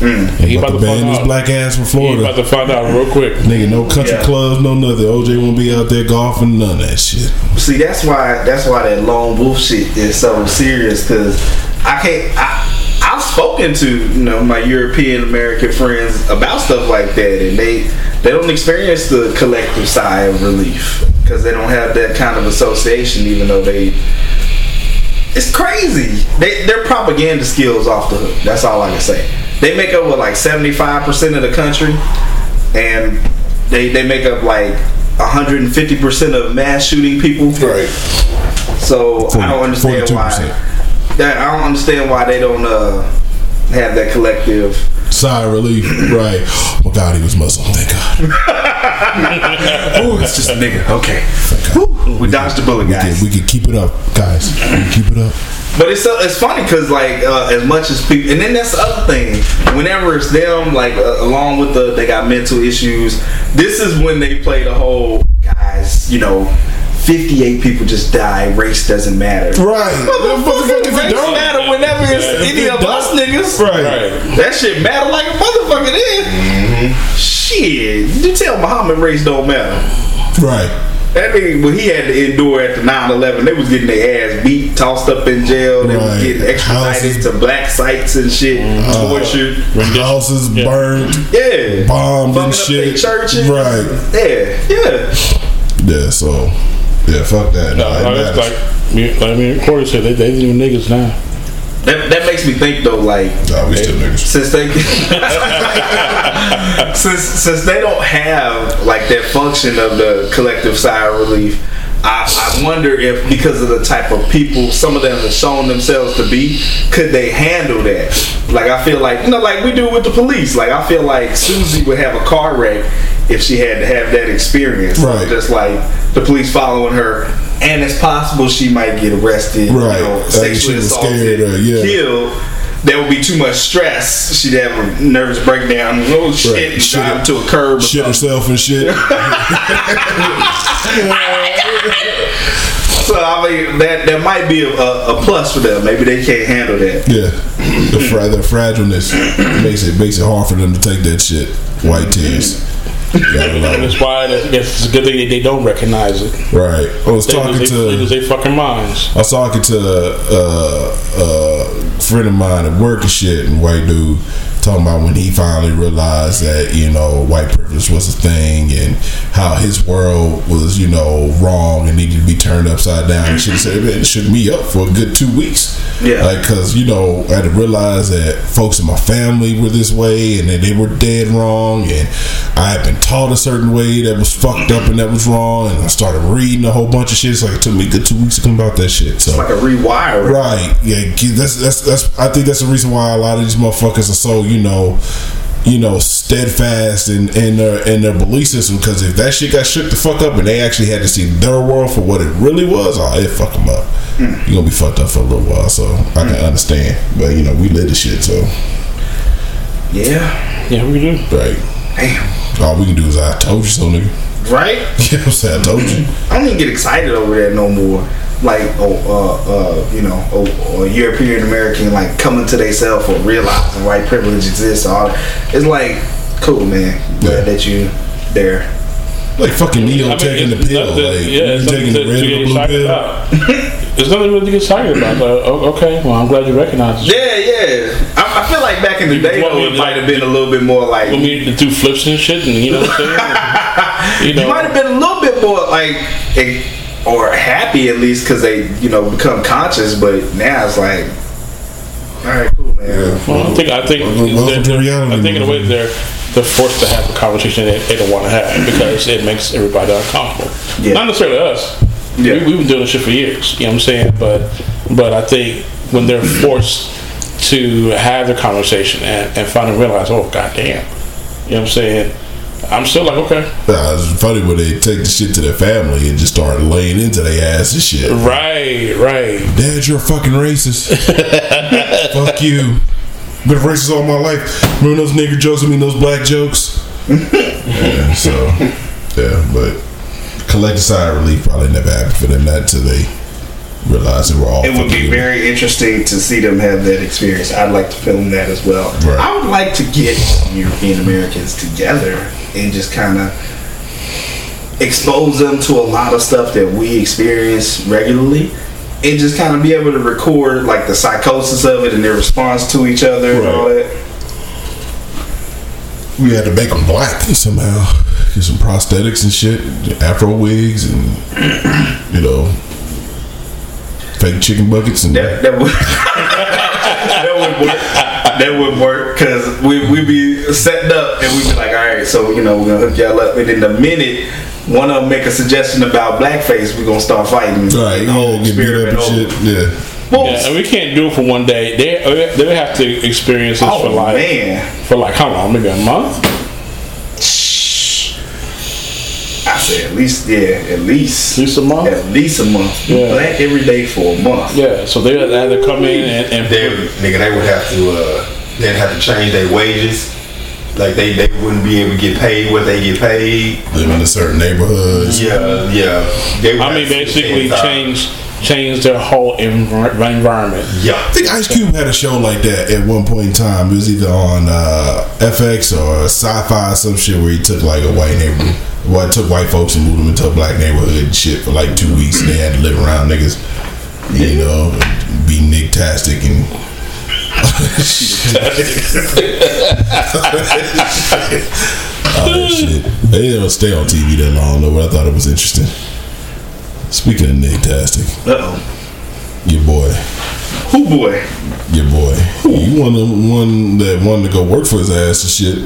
Mm. He about to ban this out. black ass from He about Florida. to find out real quick. Nigga, no country Yeah. clubs, no nothing. OJ won't be out there golfing, none of that shit. See, that's why that's why that lone wolf shit is so serious. Cause I can't. I I've spoken to you know my European American friends about stuff like that, and they they don't experience the collective sigh of relief because they don't have that kind of association, even though they. It's crazy. They, their propaganda skills off the hook. That's all I can say. They make up with like seventy five percent of the country, and they they make up like hundred and fifty percent of mass shooting people. Right. So I don't understand 42%. why. That I don't understand why they don't uh, have that collective. Sigh of relief. right. Oh God, he was Muslim. Thank God. Oh, it's just a nigga. Okay, we dodged the bullet, We guys. can, we can keep it up, guys. We can keep it up. But it's so, it's funny because like uh, as much as people, and then that's the other thing. Whenever it's them, like uh, along with the they got mental issues. This is when they play the whole guys. You know, fifty eight people just die. Race doesn't matter. Right. Motherfucker, race don't- matter whenever it's Yeah, any it of us niggas. Right. Right. That shit matter like a motherfucker then. Shit. You tell Muhammad race don't matter. Right. That nigga, what he had to endure after 9-11, they was getting their ass beat, tossed up in jail, they was getting extradited Houses- to black sites and shit, uh-huh. tortured. Houses Yeah. burned, Yeah. bombed Fucking and up shit. churches. Right. Yeah, yeah. Yeah. So. Yeah. Fuck that. No, Nah, it no, it's like, me- like I mean, Corey said, they, they ain't even niggas now. That, that makes me think though, like, Nah, we still niggas. since they since since they don't have like that function of the collective sigh of relief I, I wonder if because of the type of people some of them have shown themselves to be could they handle that like i feel like you know like we do with the police like i feel like susie would have a car wreck if she had to have that experience Right. just like the police following her and it's possible she might get arrested Right. you know, sexually assaulted scared or- yeah. killed there would be too much stress. She'd have a nervous breakdown. Oh shit! Right. Drive to a curb. Shit herself and shit. So I mean, that that might be a, a, plus for them. Maybe they can't handle that. Yeah, the fra- the fragileness makes it makes it hard for them to take that shit. White tears. Gotta And love it. that's why I guess it's a good thing that they don't recognize it. Right. I was They talking they, they lose to fucking minds. I was talking to uh, uh, a friend of mine at work and shit, and white dude, talking about when he finally realized that you know white privilege was a thing and how his world was you know wrong and needed to be turned upside down. And shit said it shook me up for a good two weeks. Yeah. like because you know I had to realize that folks in my family were this way and that they were dead wrong and I had been taught a certain way that was fucked up and that was wrong and I started reading a whole bunch of shit. It's like it took me a good two weeks to come about that shit. So Like a rewire. Right. Yeah. That's that's that's. I think that's the reason why a lot of these motherfuckers are so you know, you know, steadfast in in their in their belief system. Because if that shit got shook the fuck up and they actually had to see their world for what it really was, oh, it fuck them up. Hmm. You're gonna be fucked up for a little while. So I can hmm. understand. But you know, we live the shit. So Yeah. Yeah, we do. right. Damn. All we can do is I told you so, nigga. Right? You know I'm saying? I told you. I don't even get excited over that no more. Like, oh, uh, uh, you know, a European American like coming to themselves or realizing white privilege exists. All it's like, cool, man. Glad Yeah. that you there. Like fucking Neo I mean, taking the pill. nothing- like yeah, you it's taking the red get or blue pill. about. There's nothing really to get excited about. O- okay, well, I'm glad you recognize it. Yeah, yeah. I, I feel like back in the You day, though, it might have been a little bit more like. Want me to do flips and shit, and you know what I'm saying? you You might have been a little bit more like, eh, or happy at least because they, you know, become conscious. But now it's like, all right, cool, man. well, I think I think Welcome they're- they're- reality, I think in a way they're they're forced to have a conversation they, they don't want to have because it makes everybody uncomfortable. Yeah. Not necessarily us. Yeah. We, we've been doing this shit for years. You know what I'm saying? But but I think when they're forced to have the conversation and, and finally realize, oh goddamn, you know what I'm saying? I'm still like, okay, Nah, it's funny when they take the shit to their family and just start laying into their ass and shit. right, right. Dad, you're a fucking racist. Fuck you. Been a racist all my life. Remember those nigger jokes? I mean, those black jokes? yeah, so, yeah, but collective sigh of relief probably never happened for them that until they realize they were all It would be fucking- very interesting to see them have that experience. I'd like to film that as well. Right. I would like to get European Americans together and just kind of expose them to a lot of stuff that we experience regularly and just kind of be able to record like the psychosis of it and their response to each other and all Right. that. We had to make them black somehow. Get some prosthetics and shit, afro wigs, and you know, fake chicken buckets and That, that would that would work. That would work because we we be setting up and we be like, all right, so you know we're gonna hook y'all up, and in a minute, one of them make a suggestion about blackface, we're gonna start fighting. right, the whole yeah, get beat up and experiment shit. Yeah. Yeah, and we can't do it for one day. They uh, they have to experience this oh for like man, for like how long? Maybe a month. I said at least yeah, at least At least a month? at least a month. Yeah. Black every day for a month. Yeah, so they would have to come in and, and They, nigga, they would have to, uh, they'd have to change their wages. Like they, they wouldn't be able to get paid what they get paid. Live in a certain neighborhoods. Yeah, yeah. They would I mean to at the basically change change their whole env- environment. Yeah. I think Ice Cube had a show like that at one point in time. It was either on uh, FX or Sci-Fi or some shit where he took like a white neighborhood, well, took white folks and moved them into a black neighborhood and shit for like two weeks, and they had to live around niggas, you know, be nick-tastic and. That shit. They didn't stay on TV that long though, but I thought it was interesting. Speaking of nick-tastic, Uh oh. your boy. Who boy? Your boy. You one the one that wanted to go work for his ass and shit.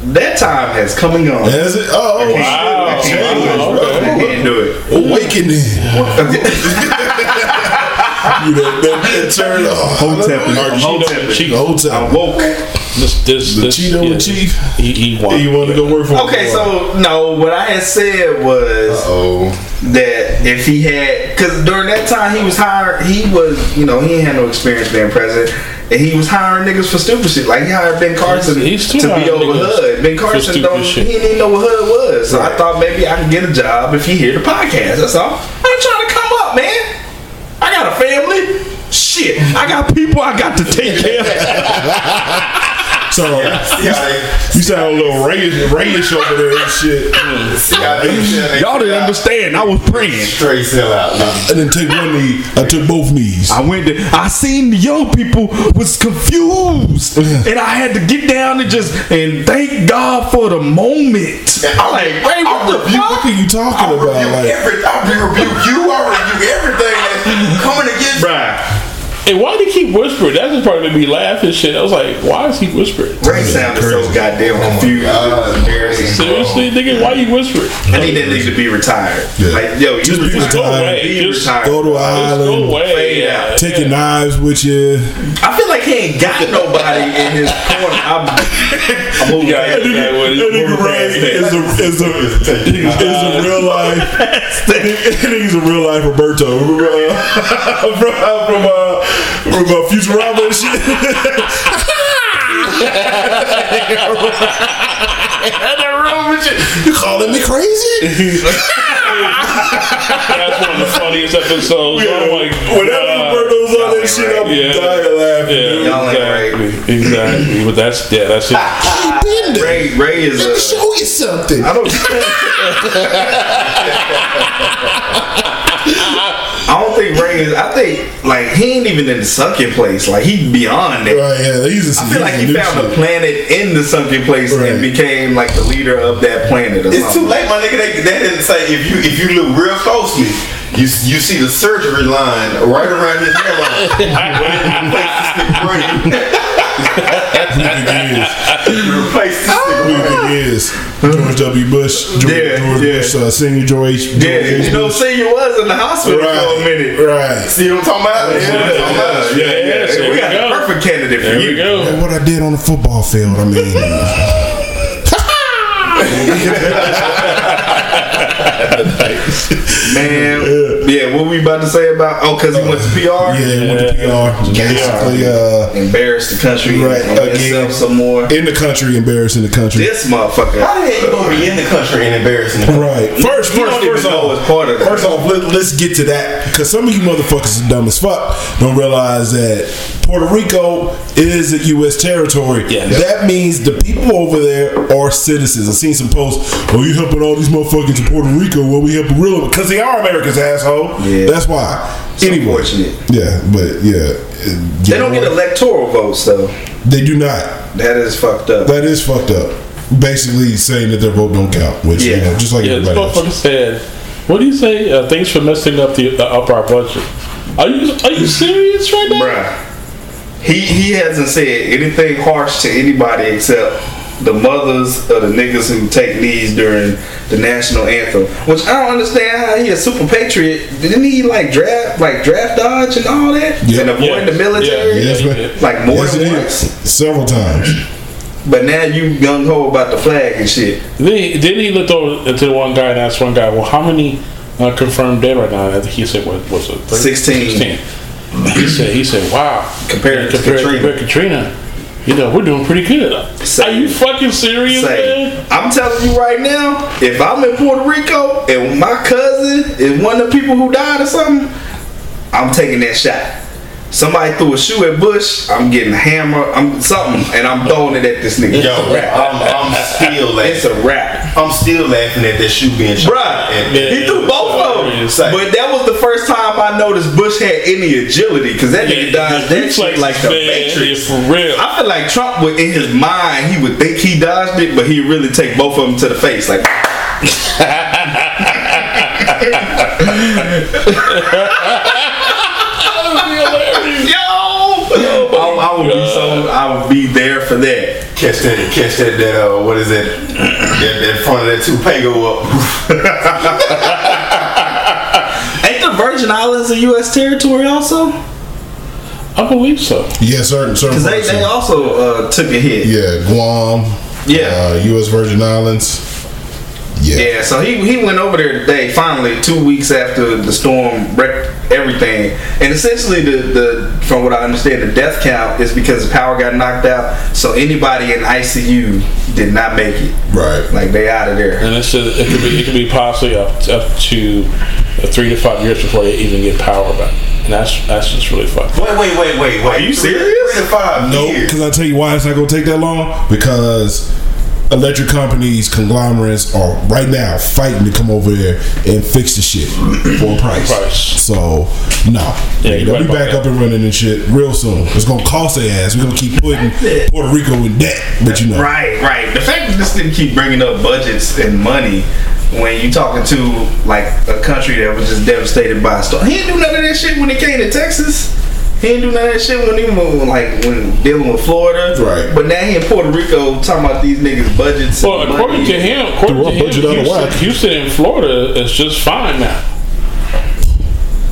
That time has come and gone. Has it? Oh, oh I shit. can't do it. Wow, okay. I can't do it. Awakening. you know, that, that turn off. Hotep. Cheeto. Hotep. I'm woke. This this The this Cheeto yeah, and Chief? He he won. You wanted to go work for Okay, so no, what I had said was Oh, that if he had, because during that time he was hired, he was, you know, he ain't had no experience being president, and he was hiring niggas for stupid shit. Like he hired Ben Carson He's- he's to still be hiring over niggas HUD. Ben for Carson stupid don't, shit. he didn't even know what HUD was. So I thought maybe I could get a job if he hear the podcast. That's all. I'm trying to come up, man. I got a family. Shit, I got people I got to take care of. sound See you sound a little rayish, rayish over there and shit. see how they- see how they Y'all didn't understand. I was praying. Straight sell out. nigga. And then take one knee. I took both knees. I went to, I seen the young people was confused. and I had to get down and just, and thank God for the moment. I'm like, Ray, what the What fuck? are you I talking about? rebuke Like, every, I rebuke you. I rebuke everything that's coming against Bruh. And why did he keep whispering? That just part made me laugh and shit. I was like, why is he whispering? Ray sounded so goddamn confused. God. embarrassing. Seriously, nigga, why you whispering? I think that needs to be retired. Yeah. Like, yo, you Just be retired. Go retired. away. Be Just retired. go to an Just go island. away. Fade Yeah. out. Take your knives with you. I feel like he ain't got nobody in his corner. I'm, I'm moving Yeah, past yeah, that. what he- That nigga Ray is a is a is a real life. That nigga's a real life Roberto from uh, from uh, from, uh, from uh, Futurama and shit. In that room, You calling me crazy? That's one of the funniest episodes. I'm like, Whenever God. Roberto's on that shit, I'm Yeah. dying laughing. Yeah, dude. Y'all ain't exactly. Exactly. But that's yeah, that's it. Been there. Ray, Ray is Let me a. show you something. I don't. I think is. I think like he ain't even in the sunken place. Like he beyond that. Right, yeah, he's a, I feel like he found a shit. planet in the sunken place Right. and became like the leader of that planet. Or It's something. too late, my nigga. They, they didn't say if you if you look real closely, you you see the surgery line right around his hairline. Replace this Who nigga. he is? George W. Bush, George, Yeah, George yeah. Bush, uh, Senior George. George Yeah, you know, Bush. senior was in the hospital for a minute. right. See what I'm talking about? Yeah, talking about? Yeah, yeah, Yes, we we got go. a perfect candidate for There you. we go. And what I did on the football field, I mean. Man, yeah. what were we about to say about? Oh, because he went to PR. Yeah, he went to PR. Basically, uh, Embarrassed the country Right, and again. some more. in the country, embarrassing the country. This motherfucker. How the hell you gonna be in the country and embarrassing the Right. First, You first, first off, part of that. First off, let, let's get to that because some of you motherfuckers are dumb as fuck. Don't realize that Puerto Rico is a U.S. territory. Yes. That means the people over there are citizens. I've seen some posts. Oh, you helping all these motherfuckers in Puerto Rico? Well, we help real because they are Americans, asshole. Yeah. That's why. It's anyway, unfortunate. yeah, but yeah, They don't get electoral votes though. They do not. That is fucked up. That is fucked up. Basically, saying that their vote don't count, which you Yeah. know, just like Yeah, everybody else. said, "What do you say? Uh, thanks for messing up the uh, up our budget." Are you are you serious right now? Bruh. He he hasn't said anything harsh to anybody except the mothers of the niggas who take knees during the national anthem. Which I don't understand how he a super patriot. Didn't he like draft like draft dodge and all that? Yep. And avoid Yeah. the military? Yeah, Yes, yeah, man. yeah. Like more Yes, than once. Several times. But now you gung ho about the flag and shit. Then he, then he looked over to the one guy and asked one guy, "Well, how many uh, confirmed dead right now?" I think he said, "What was it? 16. 16. He said, "He said, wow, Compared to compared Katrina. compared to Katrina, you know, we're doing pretty good." Say- Are you fucking serious, Say, man? I'm telling you right now, if I'm in Puerto Rico and my cousin is one of the people who died or something, I'm taking that shot. Somebody threw a shoe at Bush, I'm getting a hammer, I'm something, and I'm throwing it at this nigga. Yo, I'm, I'm still It's laughing. a wrap. I'm still laughing at that shoe being shot. Bruh, And- he threw both of them. But that was the first time I noticed Bush had any agility, because that nigga dodged that shit like the man, Matrix. yeah, for real. I feel like Trump would, in his mind, he would think he dodged it, but he really take both of them to the face, like. Yo, I, I would be so. I would be there for that. Catch that, catch that, that, uh, what is it? that, that front of that toupee go up. Ain't the Virgin Islands a U.S. territory also? I believe so. Yeah, certain certain. Because they, they also uh, took a hit. yeah, Guam. Yeah. uh, U.S. Virgin Islands. Yeah. Yeah, so he he went over there today. Finally, two weeks after the storm wrecked everything, and essentially the the from what I understand, the death count is because the power got knocked out. So anybody in ICU did not make it. Right. Like they out of there. And it's just, it could be it could be possibly up up to three to five years before they even get power back, and that's that's just really fucked. Wait, wait, wait, wait, wait. Are you serious? Three to five Nope. years. Because I tell you why it's not going to take that long. Because electric companies, conglomerates are right now fighting to come over there and fix the shit for a price. Price. So no, Yeah, they'll right be back that. up and running and shit real soon. It's going to cost their ass. We're going to keep putting. Puerto Rico in debt, but you know, Right, right. The fact that this didn't keep bringing up budgets and money when you talking to like a country that was just devastated by a storm. He didn't do none of that shit when he came to Texas. He didn't do none of that shit when he was like when dealing with Florida. Right. But now he in Puerto Rico talking about these niggas budgets. Well, according money. to him, according Threw to him, budget out of Houston, whack. Houston and Florida is just fine now.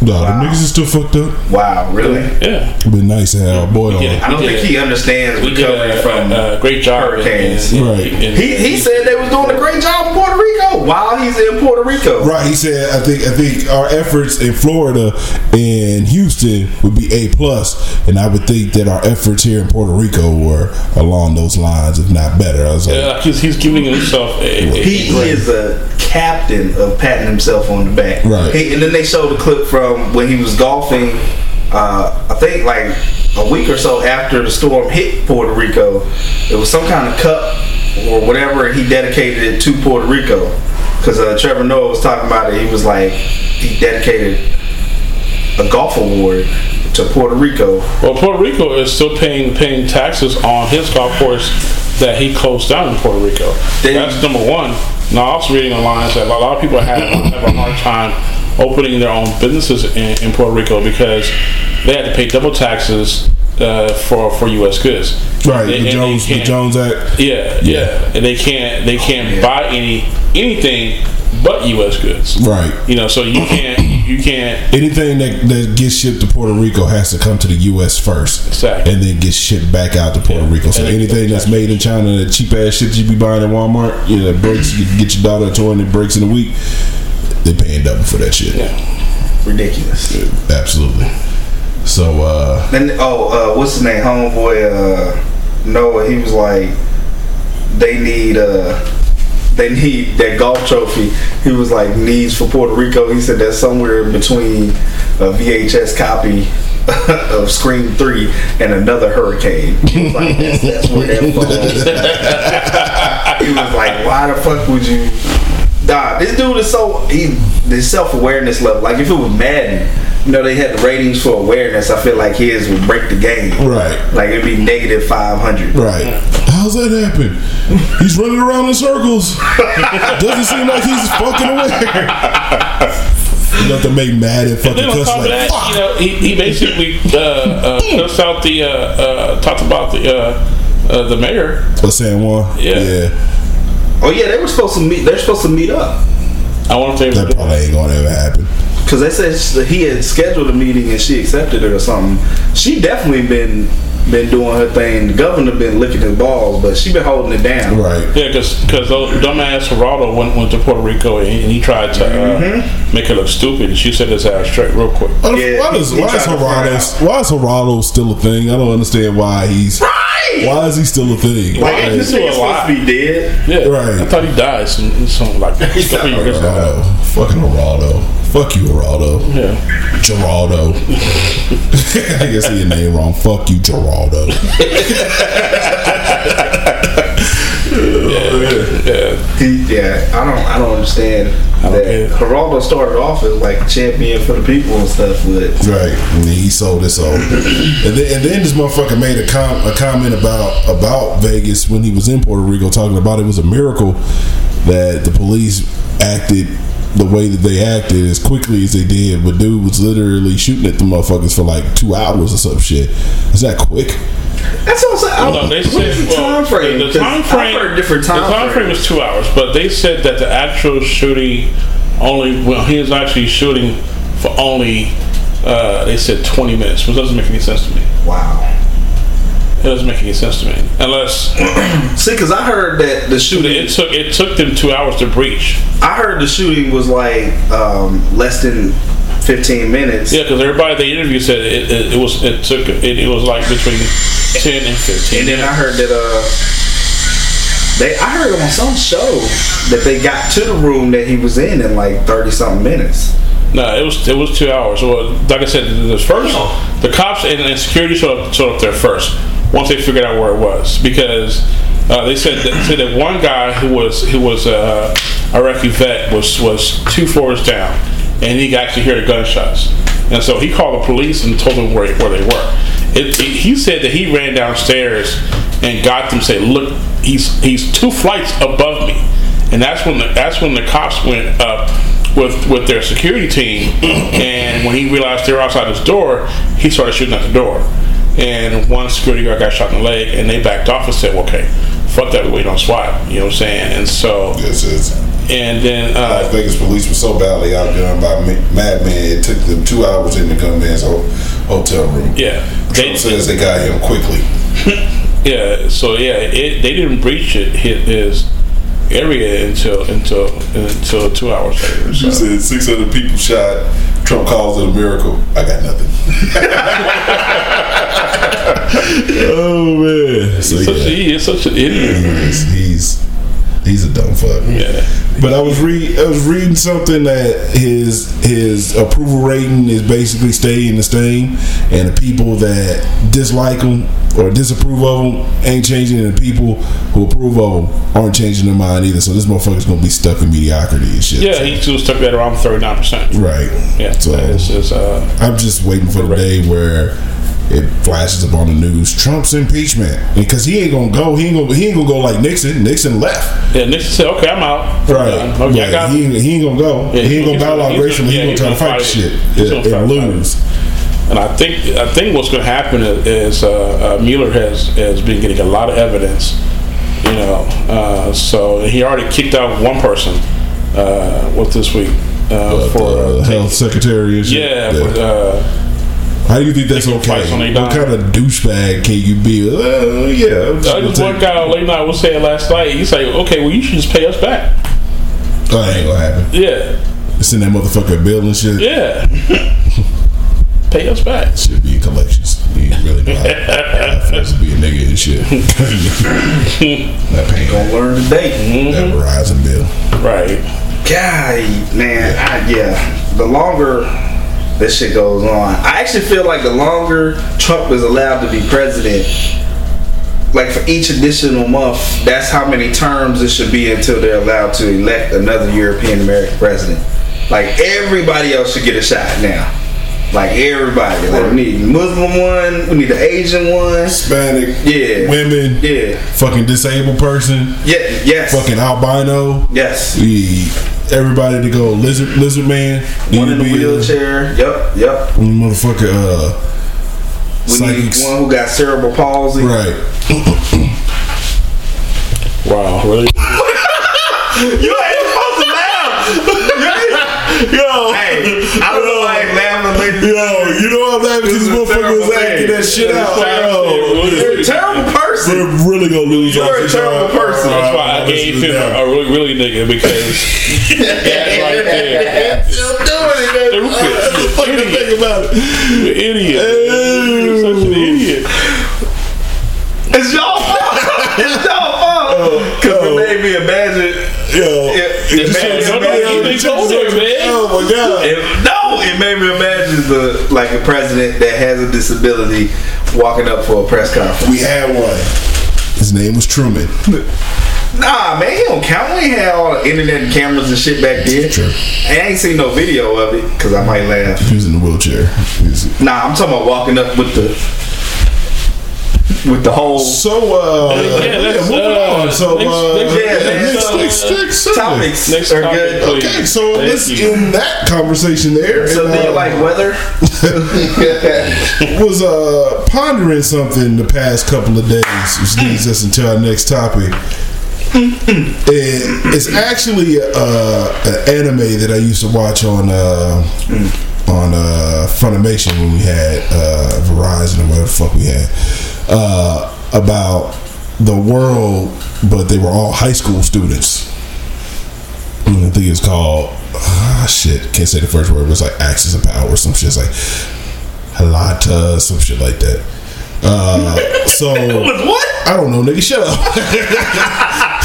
No, the niggas is still fucked up. Wow, really? Yeah, It'd be nice to have our boy on. We get it. I don't think he understands we did recovering from. a, a great job. hurricanes. in- in- Right. in- he, he said they was doing a great job in Puerto Rico while he's in Puerto Rico. Right, he said. I think. I think our efforts in Florida and Houston would be a plus, and I would think that our efforts here in Puerto Rico were along those lines, if not better. I was like, Yeah, he's, he's giving himself a, a, a He, he is a captain of patting himself on the back. Right. He, and then they showed a clip from when he was golfing. Uh, I think like a week or so after the storm hit Puerto Rico, it was some kind of cup or whatever. He dedicated it to Puerto Rico because uh, Trevor Noah was talking about it. He was like he dedicated a golf award to Puerto Rico. Well, Puerto Rico is still paying paying taxes on his golf course that he closed down in Puerto Rico. That's number one. Now, I was reading online that a lot of people have, have a hard time opening their own businesses in, in Puerto Rico because they had to pay double taxes uh, for for U.S. goods. right, And- the Jones, the Jones Act. Yeah, yeah, and they can't they can't buy any anything but U.S. goods. Right. You know, so you can't you can't Anything that, that gets shipped to Puerto Rico has to come to the U.S. first, Exactly. and then get shipped back out to Puerto Yeah. Rico. So And anything that's made in China, that cheap ass shit you be buying at Walmart, you know, breaks. You get your daughter a toy and it breaks in a week. They paying double for that shit. Yeah. Ridiculous. Absolutely. So uh Then oh, uh, what's his name? Homeboy uh, Noah. He was like, they need uh, they need that golf trophy. He was like needs for Puerto Rico. He said that's somewhere between a VHS copy of Scream Three and another hurricane. He was like, that's, that's where that falls. he was like, why the fuck would you? Nah, this dude is so he this self awareness level. Like if it was Madden, you know they had the ratings for awareness. I feel like his would break the game. Right. Like it'd be negative five hundred. Right. How's that happen? He's running around in circles. Doesn't seem like he's fucking aware. You have to make mad and fucking Then on cuss top of like that, fuck. you know, he, he basically uh, uh, cussed out the uh, uh, talked about the uh, uh, the mayor. But San Juan, Yeah. yeah, Oh yeah, they were supposed to meet. They're supposed to meet up I want if they that probably ain't gonna ever happen. because they said sh- he had scheduled a meeting and she accepted it or something. She definitely been been doing her thing. The governor been licking his balls, but she been holding it down. Right. Yeah, because because dumbass Geraldo went, went to Puerto Rico and, and he tried to uh, Mm-hmm. make her look stupid. And she said his ass straight real quick. Why, Yeah, why he- does he why is tried Geraldo why is Geraldo still a thing? I don't understand why he's why is he still a thing? Like Why this is- nigga's supposed to be dead. Yeah, Right. I thought he died some, some like a couple years ago. Geraldo. Fucking Geraldo. Fuck you, Geraldo. Yeah, Geraldo. I guess he name wrong. Fuck you, Geraldo. yeah. He, yeah, I don't, I don't understand don't that. get. Geraldo started off as like champion for the people and stuff, but Right, and then he sold his soul, and then, and then this motherfucker made a, com- a comment about about Vegas when he was in Puerto Rico, talking about it was a miracle that the police acted the way that they acted as quickly as they did. But dude was literally shooting at the motherfuckers for like two hours or some shit. Is that quick? that's what I'm saying. I No, don't- they what's said the well, time frame? The, 'Cause the time frame. heard different time, the time frame frames. is two hours, but they said that the actual shooting only. Well, he was actually shooting for only. Uh, they said twenty minutes, which doesn't make any sense to me. Wow. It doesn't make any sense to me unless See, because I heard that the shooting, it took it took them two hours to breach. I heard the shooting was like um, less than 15 minutes. Yeah, because everybody they interviewed said it, it, it was it took it, it was like between ten and fifteen. And then I heard that uh, they I heard on some show that they got to the room that he was in in like 30 something minutes. No, it was it was two hours. Well, like I said, the first the cops and, and security showed up, showed up there first. Once they figured out where it was, because uh, they said that, said that one guy who was who was uh, a Iraqi vet was was two floors down, and he actually hear the gunshots. And so he called the police and told them where, where they were. It, it- he said that he ran downstairs and got them. Say, look, he's he's two flights above me, and that's when the that's when the cops went up with with their security team. And when he realized they were outside his door, he started shooting at the door. And one security guard got shot in the leg, and they backed off and said, well, "Okay, fuck that, we wait on SWAT." You know what I'm saying? And so, This is and then Las uh, Vegas police were so badly outdone by Ma- Madman, it took them two hours in the gunman's hotel room. yeah, Trump they, says they got him quickly. Yeah, so yeah, it, they didn't breach it, his, his area until until until two hours later. She So. said 600 people shot. Trump calls it a miracle. I got nothing. oh man! So Such, yeah, he is such an idiot. he's, he's he's a dumb fuck. Yeah, But I was read I was reading something that his his approval rating is basically staying the same, and the people that dislike him or disapprove of him ain't changing, and the people who approve of him aren't changing their mind either. So this motherfucker's gonna be stuck in mediocrity and shit. yeah, he still stuck at around thirty nine percent. right. Yeah, So it's, it's, uh, I'm just waiting for the day where. It flashes up on the news. Trump's impeachment because he ain't gonna go. He ain't gonna. He ain't gonna go like Nixon. Nixon left. yeah. Nixon said, "Okay, I'm out." Right. I'm. Okay, I got he, ain't, he ain't gonna go. Yeah, he ain't gonna gonna- out he's gonna- He yeah, gonna try to fight gonna the shit and, gonna try to fight it. lose. And I think I think what's going to happen is, is uh, uh, Mueller has has been getting a lot of evidence, you know. Uh, so he already kicked out one person. Uh, what this week uh, for uh, uh, health secretary shit. yeah, for, uh, How do you think that's okay? fights on their What kind of douchebag can you be? Uh, yeah, I'm just gonna one guy late night was saying last night. He said, "Okay, well, you should just pay us back." Oh, that ain't gonna happen. Yeah, It's in that motherfucker bill and shit. yeah, pay us back. Should be in collections. You ain't really know how to be a nigga and shit. that paying Gonna learn today. that Verizon bill. Right. God, man, I, yeah. The longer this shit goes on, I actually feel like the longer Trump is allowed to be president, like for each additional month, that's how many terms it should be until they're allowed to elect another European American president. Like everybody else should get a shot now. Like everybody. Like we need Muslim one, we need the Asian one. Hispanic, Yeah. women, Yeah. fucking disabled person, Yeah. Yes. fucking albino. Yes. We everybody to go lizard lizard man. One in the be a- wheelchair. Yep. Yep. motherfucker. Uh, We psychics. need one who got cerebral palsy. Right. Wow. Really? You ain't supposed to laugh. Yo, hey, I don't know like laughing later. yo, you know I'm laughing because this This is a motherfucker was acting that shit out. terrible. Yo, You're a terrible person. we're really gonna lose. You're a terrible y'all. person. That's why I Alright, gave listen him to that. a really, really nigga because that right there. Still doing it. Stupid. Fucking Idiot. think about it. You idiot. You're such an idiot. It's y'all fault. It's y'all fault. Because Oh. it oh. made me imagine. Yo, It, it it just made shows me no, no, imagine- you think older, man. Oh my god. it- no, it made me imagine the like a president that has a disability walking up for a press conference. We had one. His name was Truman. Nah, man, he don't count. We had all the internet cameras and shit back then. True. And I ain't seen no video of it because I might laugh. He was in the wheelchair. He was- Nah, I'm talking about walking up with the with the whole So, uh, Yeah, let's, moving uh, on. So, next- uh, next- Yeah, next, next, next, uh, next topics Next are topic, good. please. Okay, so Thank let's you. end that conversation there. So And, do you uh, like weather? was uh, pondering something the past couple of days, which leads us into our next topic. and it's actually uh, an anime that I used to watch on uh, on uh, Funimation when we had uh, Verizon or whatever the fuck we had uh, about the world, but they were all high school students. And I think it's called ah, shit. Can't say the first word. It was like Axis of Power or some shit. It's like halata, some shit like that. Uh, so what? I don't know, nigga. Shut up.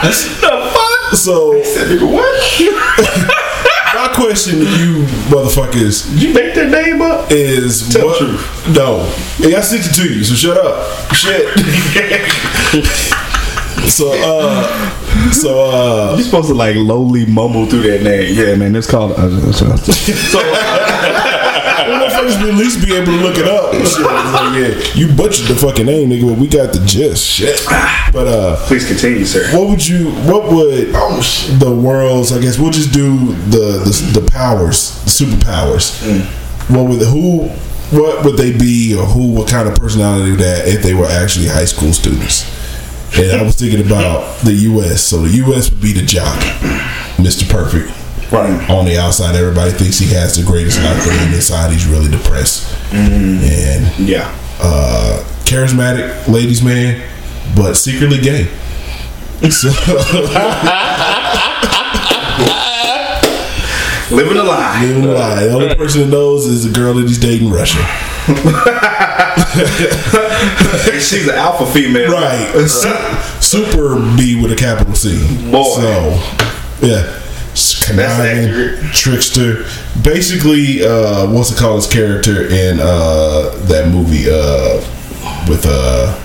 The fuck? So What? my question to you motherfuckers Did you make that name up? is Tell what? the truth. No, hey, I sent it to you, so shut up. Shit. so uh, so uh, You're supposed to like lowly mumble through that name. Yeah, man, it's called. Uh, so, motherfuckers at least be able to look it up. Shit, like, yeah, you butchered the fucking name, nigga. But we got the gist. Shit. But uh, please continue, sir. what would you? What would the world's? I guess we'll just do the the, the powers, the superpowers. What would who? What would they be, or who? What kind of personality that if they were actually high school students? And I was thinking about the U.S. So the U.S. would be the jock, Mr. Perfect. Right. On the outside, everybody thinks he has the greatest life, but inside, he's really depressed. And Yeah. uh, charismatic ladies man, but secretly gay. So, Living a lie. living a lie. The only person that knows is the girl that he's dating Russia. She's an alpha female. Right. Su- Super B with a capital C. Boy. So, yeah. S- Conniving, trickster. Basically, uh, what's it called his character in uh, that movie uh, with uh,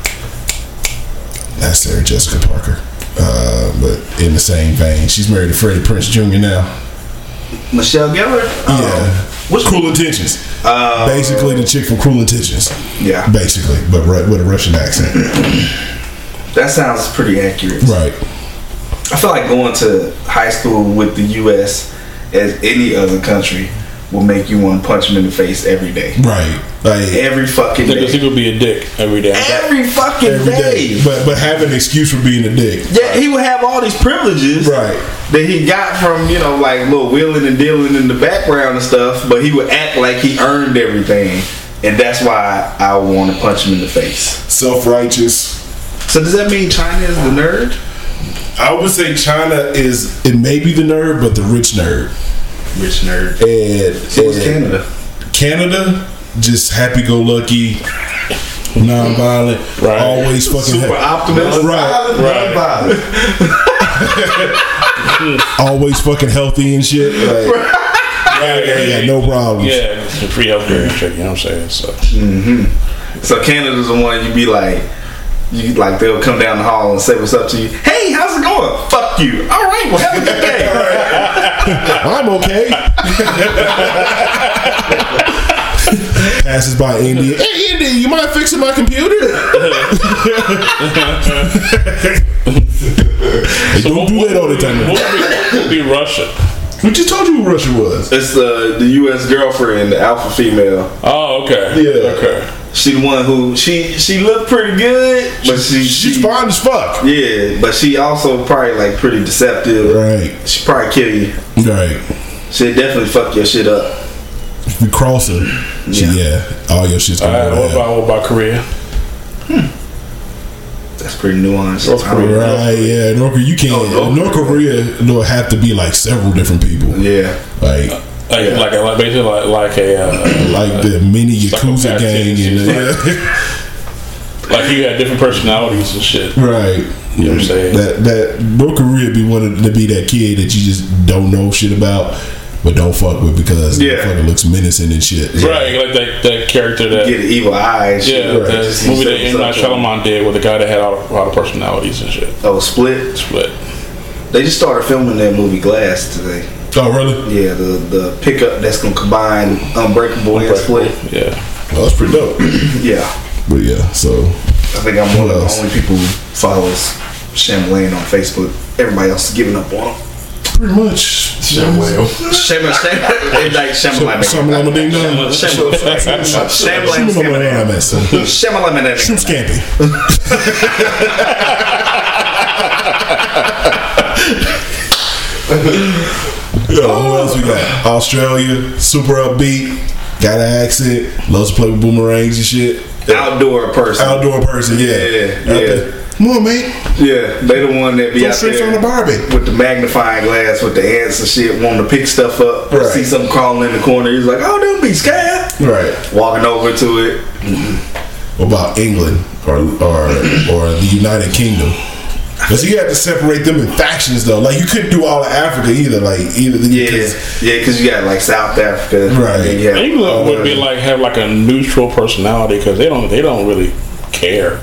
that's Sarah Jessica Parker. Uh, but in the same vein, she's married to Freddie Prinze Jr. now. Michelle Gellar. Yeah. What's Cruel Intentions. Uh, Basically, the chick from Cruel Intentions. Yeah. Basically, but ru- with a Russian accent. That sounds pretty accurate. right. I feel like going to high school with the U.S. as any other country will make you want to punch him in the face every day. Right. Like, Every fucking Because he day. would be a dick every day. Every fucking every day. day. But but have an excuse for being a dick. Yeah, he would have all these privileges Right. that he got from, you know, like little wheeling and dealing in the background and stuff, but he would act like he earned everything. And that's why I want to punch him in the face. Self righteous. So does that mean China is the nerd? I would say China is it may be the nerd, but the rich nerd. Rich nerd. And, So was and Canada. Canada, just happy go lucky, non-violent, Right. always fucking Super ha- optimist. right, Right. always fucking healthy and shit. Like, Yeah, yeah, yeah, no problems. Yeah, it's a free healthcare and shit, you know what I'm saying? So mm-hmm. So Canada's the one you'd be like, you like they'll come down the hall and say what's up to you. Hey, how's it going? Fuck you. All right, well have a good day. I'm okay. Passes by India. Hey, India, you mind fixing my computer? Hey, don't do that all the time. what would be, would be Russia? We just told you who Russia was. it's uh, the the U.S. girlfriend, the alpha female. Oh, okay. Yeah. Okay. She the one who she she looked pretty good, but she She's she, fine as fuck. Yeah, but she also probably like pretty deceptive. Right, She probably kill you. right. She definitely fuck your shit up. If we cross her, she, yeah, all your shit's gonna right, go what about, what about Korea? Hmm. That's pretty nuanced. North I don't Korea. Right, yeah. North Korea, you can't. Oh, North North Korea, no, have to be like several different people. Yeah. Like, Like, like, a, like basically like, like a uh, like the mini Yakuza gang and titties. like you had different personalities and shit. right. You know what I'm saying? That that North Korea be one to be that kid that you just don't know shit about, but don't fuck with because Yeah. the fucking looks menacing and shit. Right, like that, that character that Get evil eyes. yeah, Right. the movie that say M Night. Shyamalan did with the guy that had all, a lot of personalities and shit. Oh, Split. Split. They just started filming that movie Glass today. Oh, really? Yeah, the the pickup that's gonna combine Unbreakable and Split. Yeah. Oh, that's pretty dope. Yeah, but yeah, so I think I'm one of else? the only people who follows Shyamalan on Facebook. Everybody else is giving up on him. pretty much. Shyamalan, Shyamalan, like Shyamalan. Shyamalan ding dong. Shyamalan, Shyamalan, Shyamalan. Shyamalan, Shrimp Shyamalan. Yo, who else we got? Australia, super upbeat, got an accent, loves to play with boomerangs and shit. Outdoor person. Outdoor person, yeah. Yeah, yeah. Come on, mate. Yeah, they the one that be Throw out there on the Barbie. with the magnifying glass with the ants and shit, wanting to pick stuff up. Right. See something crawling in the corner. He's like, "Oh, don't be scared." Right. Walking over to it. What about England or or or the United Kingdom? But so you had to separate them in factions though. Like you couldn't do all of Africa either. Like either Yeah, because- yeah, because you got like South Africa, Right. and then you have England would be like have like a neutral personality because they don't they don't really care.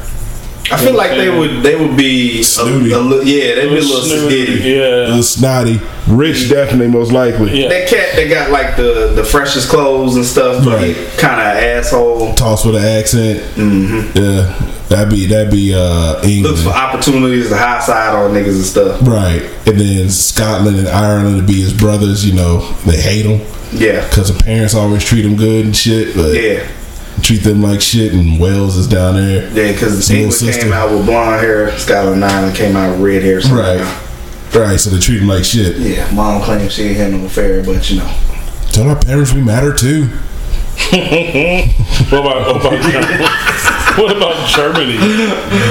I feel like they would they would be a, Snooty. a li- yeah, they'd be a little Snooty, skitty. Yeah, little snotty, rich definitely most likely. yeah. That cat that got like the the freshest clothes and stuff, but Right. kind of asshole. Toss with an accent. Mm-hmm. Yeah, that'd be that'd be uh England. Looks for opportunities to high side on niggas and stuff. Right, and then Scotland and Ireland would be his brothers. You know, they hate him Yeah, because the parents always treat him good and shit, but yeah, treat them like shit. And Wales is down there. yeah. Because His little England sister. came out with blonde hair, Scotland Island came out with red hair. So Right, right. So they treat him like shit. Yeah, mom claims she ain't had no affair, but you know. Tell our parents we matter too. What about what about, Germany? what about Germany?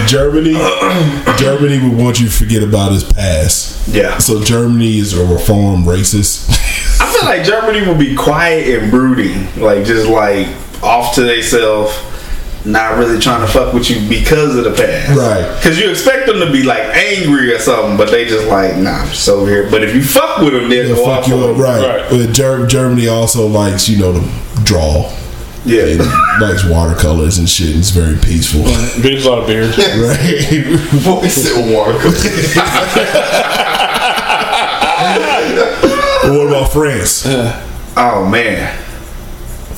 Germany, Germany would want you to forget about his past. Yeah. So Germany is a reformed racist. I feel like Germany would be quiet and brooding, like just like off to themselves, not really trying to fuck with you because of the past. Right. Because you expect them to be like angry or something, but they just like, nah, I'm just over here. But if you fuck with them, they'll They'll fuck you up, right? Right. But Germany also likes, you know, to draw. Yeah. and likes watercolors and shit. And it's very peaceful, Drinks a lot of beer. right? Boy, still water. what about France? Oh man,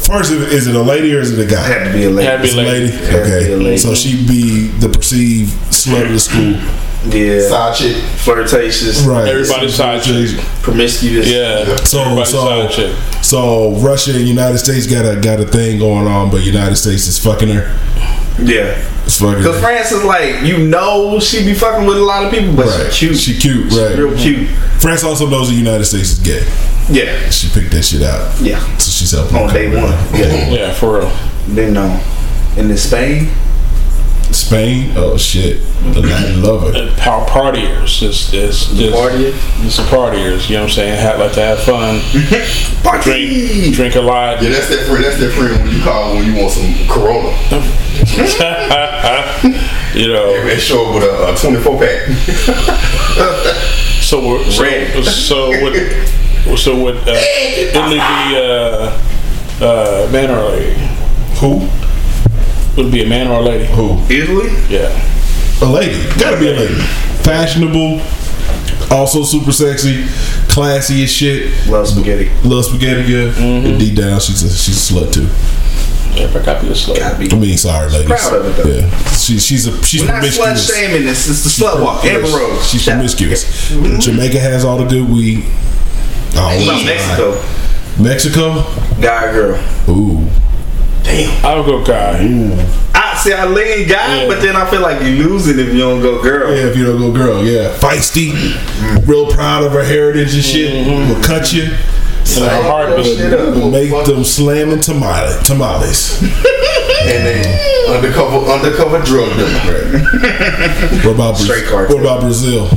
First, is it a lady or is it a guy? had to be a lady. Had to be It's a lady. Had to be a Okay, lady. so she'd be the perceived slut of the school, Yeah, Side chick. flirtatious, right? Everybody's side chick. promiscuous. Yeah. So, Everybody's so, side chick. so Russia and United States got a got a thing going on, but United States is fucking her. yeah. It's fucking Cause her. France is like, you know, she'd be fucking with a lot of people, but Right. she cute. She cute, right? real cute. France also knows the United States is gay. Yeah, She picked that shit out. yeah. So she's helping On day one. Yeah. Yeah, for real. Then no. And in Spain, Spain, oh shit, the Latin lover. Uh, and Power partiers. It's, it's, it's, Partier? it's the partiers. You know what I'm saying? Have, like to have fun. drink, drink a lot. Yeah, that's that friend. That's that friend when you call when you want some Corona. you know. And show up with a, a 24 pack. So we're- so Red. so would so would uh, Italy be uh, uh, man or a lady? Who? Would it be a man or a lady? Who? Italy. Yeah. A lady. Gotta be a lady. Fashionable, also super sexy, classy as shit. Love spaghetti. Love spaghetti, yeah. Mm-hmm. And deep down, she's a she's a slut too. Yeah, if I copy this lady. Gotta be. I mean, sorry, ladies. Proud of it, though. Yeah, she, she's a she's We're not slut shaming this. It's the slut walk. Amber Rose. She's Shout out. promiscuous. Jamaica has all the good weed. Oh, What about Mexico? Mexico. Guy or girl? Ooh, Damn. I would go guy. I see. I lean guy, Yeah. but then I feel like you're losing if you don't go girl. yeah. If you don't go girl, yeah, feisty, mm-hmm. real proud of her heritage and shit. Mm-hmm. Will cut you. And her heart is Will make them slamming tamale, tamales. and then undercover undercover drug dealer. What about Brazil? Straight cartel. What about Brazil?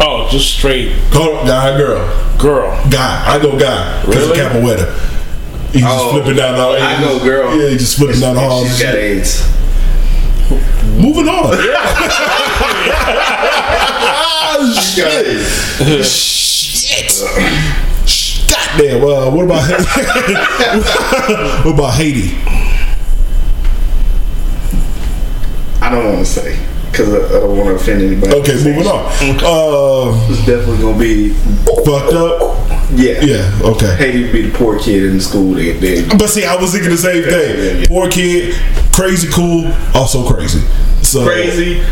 Oh, just straight Hold on, guy, girl, girl. guy. I go guy because Really? of Capoeira. He's just Oh, flipping down the I go girl. Yeah, he just flipping down the halls. and She's got shit. AIDS. Moving on. Shit. Shit. Goddamn. Uh, what about what about Haiti? I don't want to say because I, I don't want to offend anybody. Okay, moving on. Uh, It's definitely gonna be fucked up. yeah. Yeah. Okay. Haiti would be the poor kid in the school. They, they But see, I was thinking the same thing. Poor kid, crazy cool, also crazy. So crazy.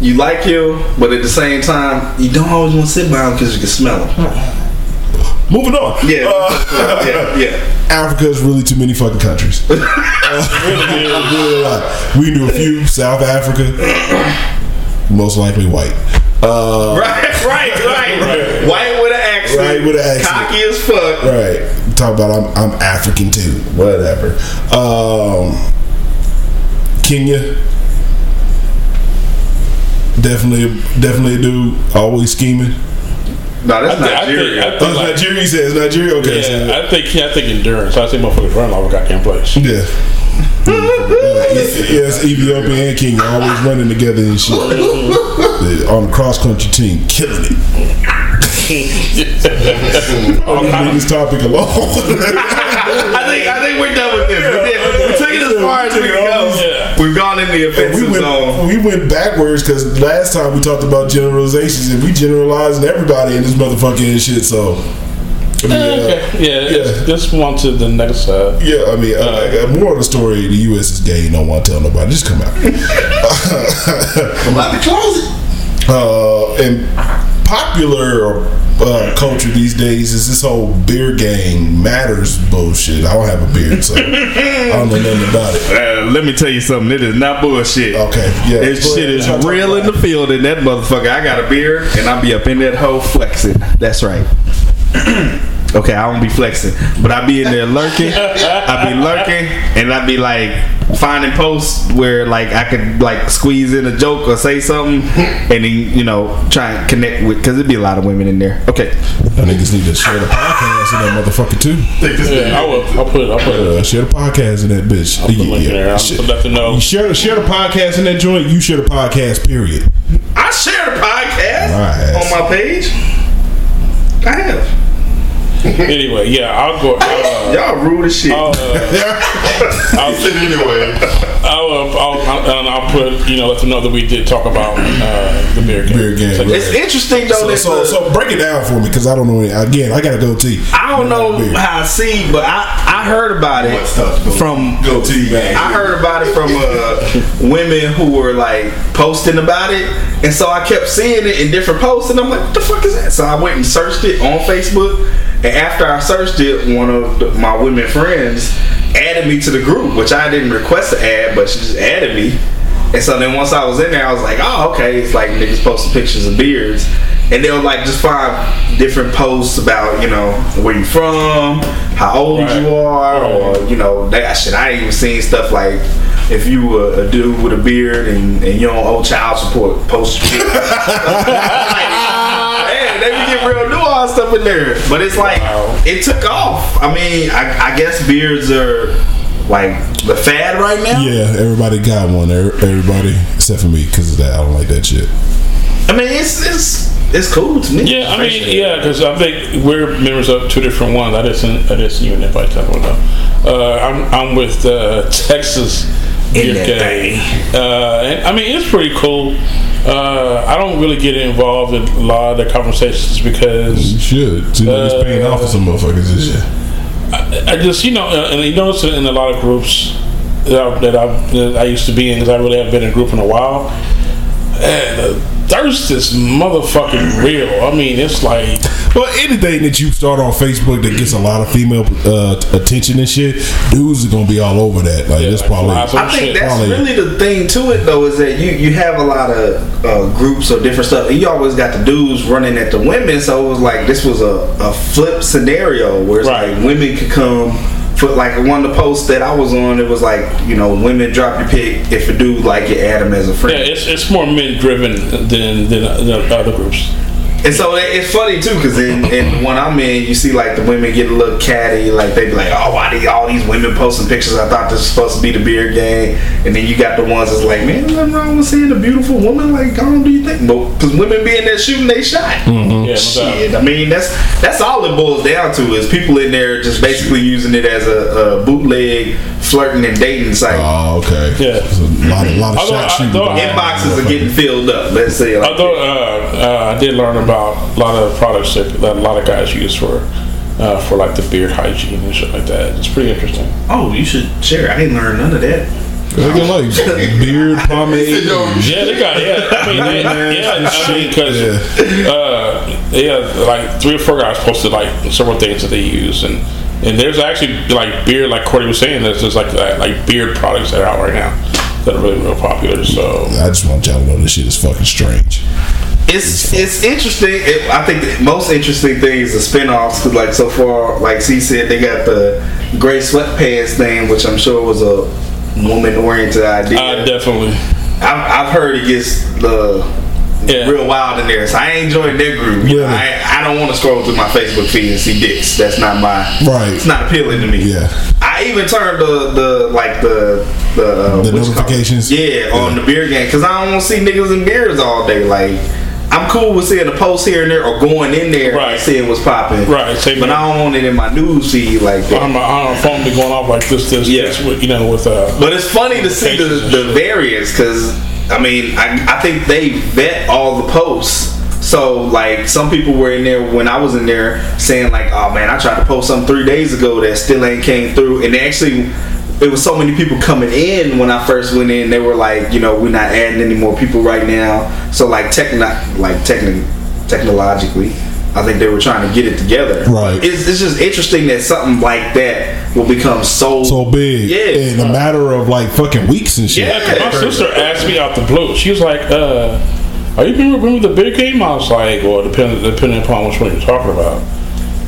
You like him, but at the same time, you don't always want to sit by him because you can smell him. Moving on. Yeah, Uh, yeah, yeah. Africa is really too many fucking countries. Uh, really a lot. We knew a few. South Africa, most likely white. Uh, Right, right, right, right. White with an accent. Right with an accent. Cocky as fuck. Right. Talk about I'm I'm African too. Whatever. Um Kenya. Definitely definitely a dude. Always scheming. No, that's I think- I think- Nigeria. I Oh, think it's like- Nigeria he says Nigeria? Okay. Yeah, so- I think yeah, I think endurance. I think motherfuckers run all over goddamn place. Yeah. yes, Ethiopia and Kenya always running together and shit. on the cross country team, killing it. I'm gonna leave this topic alone. I think I think we're done with this. We, did, we took it as far as we could go. Yeah. We've gone in the we offensive zone. went we went backwards because last time we talked about generalizations and we generalizing everybody in this motherfucking shit. So I mean, uh, Okay. Yeah, Let's, let's move on to the next side. Yeah, I mean, uh, uh, more of the story: the U.S. is gay. You don't want to tell nobody. Just come out. Come out the closet. uh, and popular uh, culture these days is this whole beard gang matters bullshit. I don't have a beard, so I don't know nothing about it. Uh, let me tell you something. It is not bullshit. Okay, yeah. This shit is real in the field in that motherfucker. I got a beard and I'll be up in that hoe flexing. That's right. okay, I won't be flexing, but I be in there lurking. I be lurking and I be like finding posts where like I could like squeeze in a joke or say something and then you know try and connect with because it'd be a lot of women in there. Okay, I niggas need to share the podcast in that motherfucker too. Yeah, I will. I'll put it. I'll put it. Uh, share the podcast in that bitch. I'll put a link in there. I'll Share- let them know. You share, share the podcast in that joint. You share the podcast. Period. I share the podcast Nice. on my page. I have. Anyway, yeah, I'll go. Uh, Y'all rude as shit. I'll, uh, I'll, anyway. I'll, uh, I'll, I'll, and I'll put, you know, let them know that we did talk about uh, the beard gang. Beard gang, So, right. it's interesting though So, that so, the- so break it down for me because I don't know. Any, again, I got to go I don't know how I see, but I, I heard about it What's from Go T man. I heard about it from uh, women who were like posting about it, and so I kept seeing it in different posts, and I'm like, what the fuck is that? So I went and searched it on Facebook, and after I searched it, one of the, my women friends added me to the group, which I didn't request to add, but she just added me. And so then once I was in there, I was like, oh, okay. It's like niggas posting pictures of beards. And they'll like just find different posts about, you know, where you from, how old Right. you are, or, you know, that shit. I ain't even seen stuff like if you were a dude with a beard and, and you don't owe child support, post shit. Man, they be getting real nuanced stuff in there. But it's like, Wow. it took off. I mean, I, I guess beards are like the fad right now. Yeah, everybody got one. Everybody except for me because of that. I don't like that shit. I mean, it's it's it's cool to me. Yeah, I mean, yeah, because I think we're members of two different ones. I didn't, I didn't you an invite that one though. Uh, I'm, I'm with uh, Texas In Beer that Gang. Uh, and, I mean, it's pretty cool. Uh, I don't really get involved in a lot of the conversations because You should. See, uh, it's paying off for some motherfuckers this shit. I just, you know, uh, and you notice it in a lot of groups that I, that I, that I used to be in because I really haven't been in a group in a while. And the thirst is motherfucking real. I mean, it's like. Well, anything that you start on Facebook that gets a lot of female uh, attention and shit, dudes are gonna be all over that. Like that's like probably. I think Shit. that's Probably. really the thing to it though is that you you have a lot of uh, groups or different stuff. And you always got the dudes running at the women, so it was like this was a, a flip scenario where it's Right. like women could come. For like one of the posts that I was on, it was like you know women drop your pic if a dude like it, add him as a friend. Yeah, it's, it's more men driven than than other groups. And so it- it's funny too, because in, in when I'm in, you see like the women get a little catty, like they be like, "Oh, why do all these women posting pictures? I thought this was supposed to be the beard gang." And then you got the ones that's like, "Man, nothing wrong with seeing a beautiful woman." Like, how do you think? But because women be in there shooting they shot. Yeah, no doubt. Shit, I mean that's that's all it boils down to is people in there just basically using it as a, a bootleg flirting and dating site. Oh, okay. Yeah. So a lot, a lot of Although shot shooting. though- going on. Inboxes are getting filled up. Let's say like Although uh, uh, I did learn about a lot of products that, that a lot of guys use for uh, for like the beard hygiene and shit like that. It's pretty interesting. Oh, you should share. I didn't learn none of that. They got like beard pomade. Yeah, they got yeah. I mean, they, yeah, I mean, because Yeah. uh, yeah, like three or four guys posted like several things that they use, and and there's actually like beard, like Cordy was saying, there's just like that, like beard products that are out right now that are really real popular. So I just want y'all to know this shit is fucking strange. It's it's interesting. It, I think the most interesting thing is the spin-offs. 'cause, like so far, like C said, they got the gray sweatpants thing, which I'm sure was a woman-oriented idea. uh, definitely, I've, I've heard it gets the yeah. real wild in there, so I ain't joined their group. You know, I, I don't want to scroll through my Facebook feed and see dicks. That's not my Right. It's not appealing to me. Yeah. I I even turned the the like the the, uh, The what you call it? notifications? Yeah, on the beard gang because I don't want to see niggas in beers all day. Like I'm cool with seeing a post here and there or going in there Right. and seeing what's popping. Right, same But here. I don't want it in my news feed like that. on my, on my phone be going off like this, this, Yeah. this, you know, with uh. But it's funny to see the, the variance because I mean I, I think they vet all the posts. So like some people were in there when I was in there saying like, oh man, I tried to post something three days ago that still ain't came through, and actually. It was so many people coming in when I first went in. They were like, you know, we're not adding any more people right now. So like, techno, like techni- technologically, I think they were trying to get it together. Right. It's, it's just interesting that something like that will become so So big. Yeah. In a matter of like fucking weeks and shit. Yeah, 'cause my sister asked me out the blue. She was like, uh, "Are you remember, remember the big game?" I was like, "Well, depending depending upon which one you're talking about."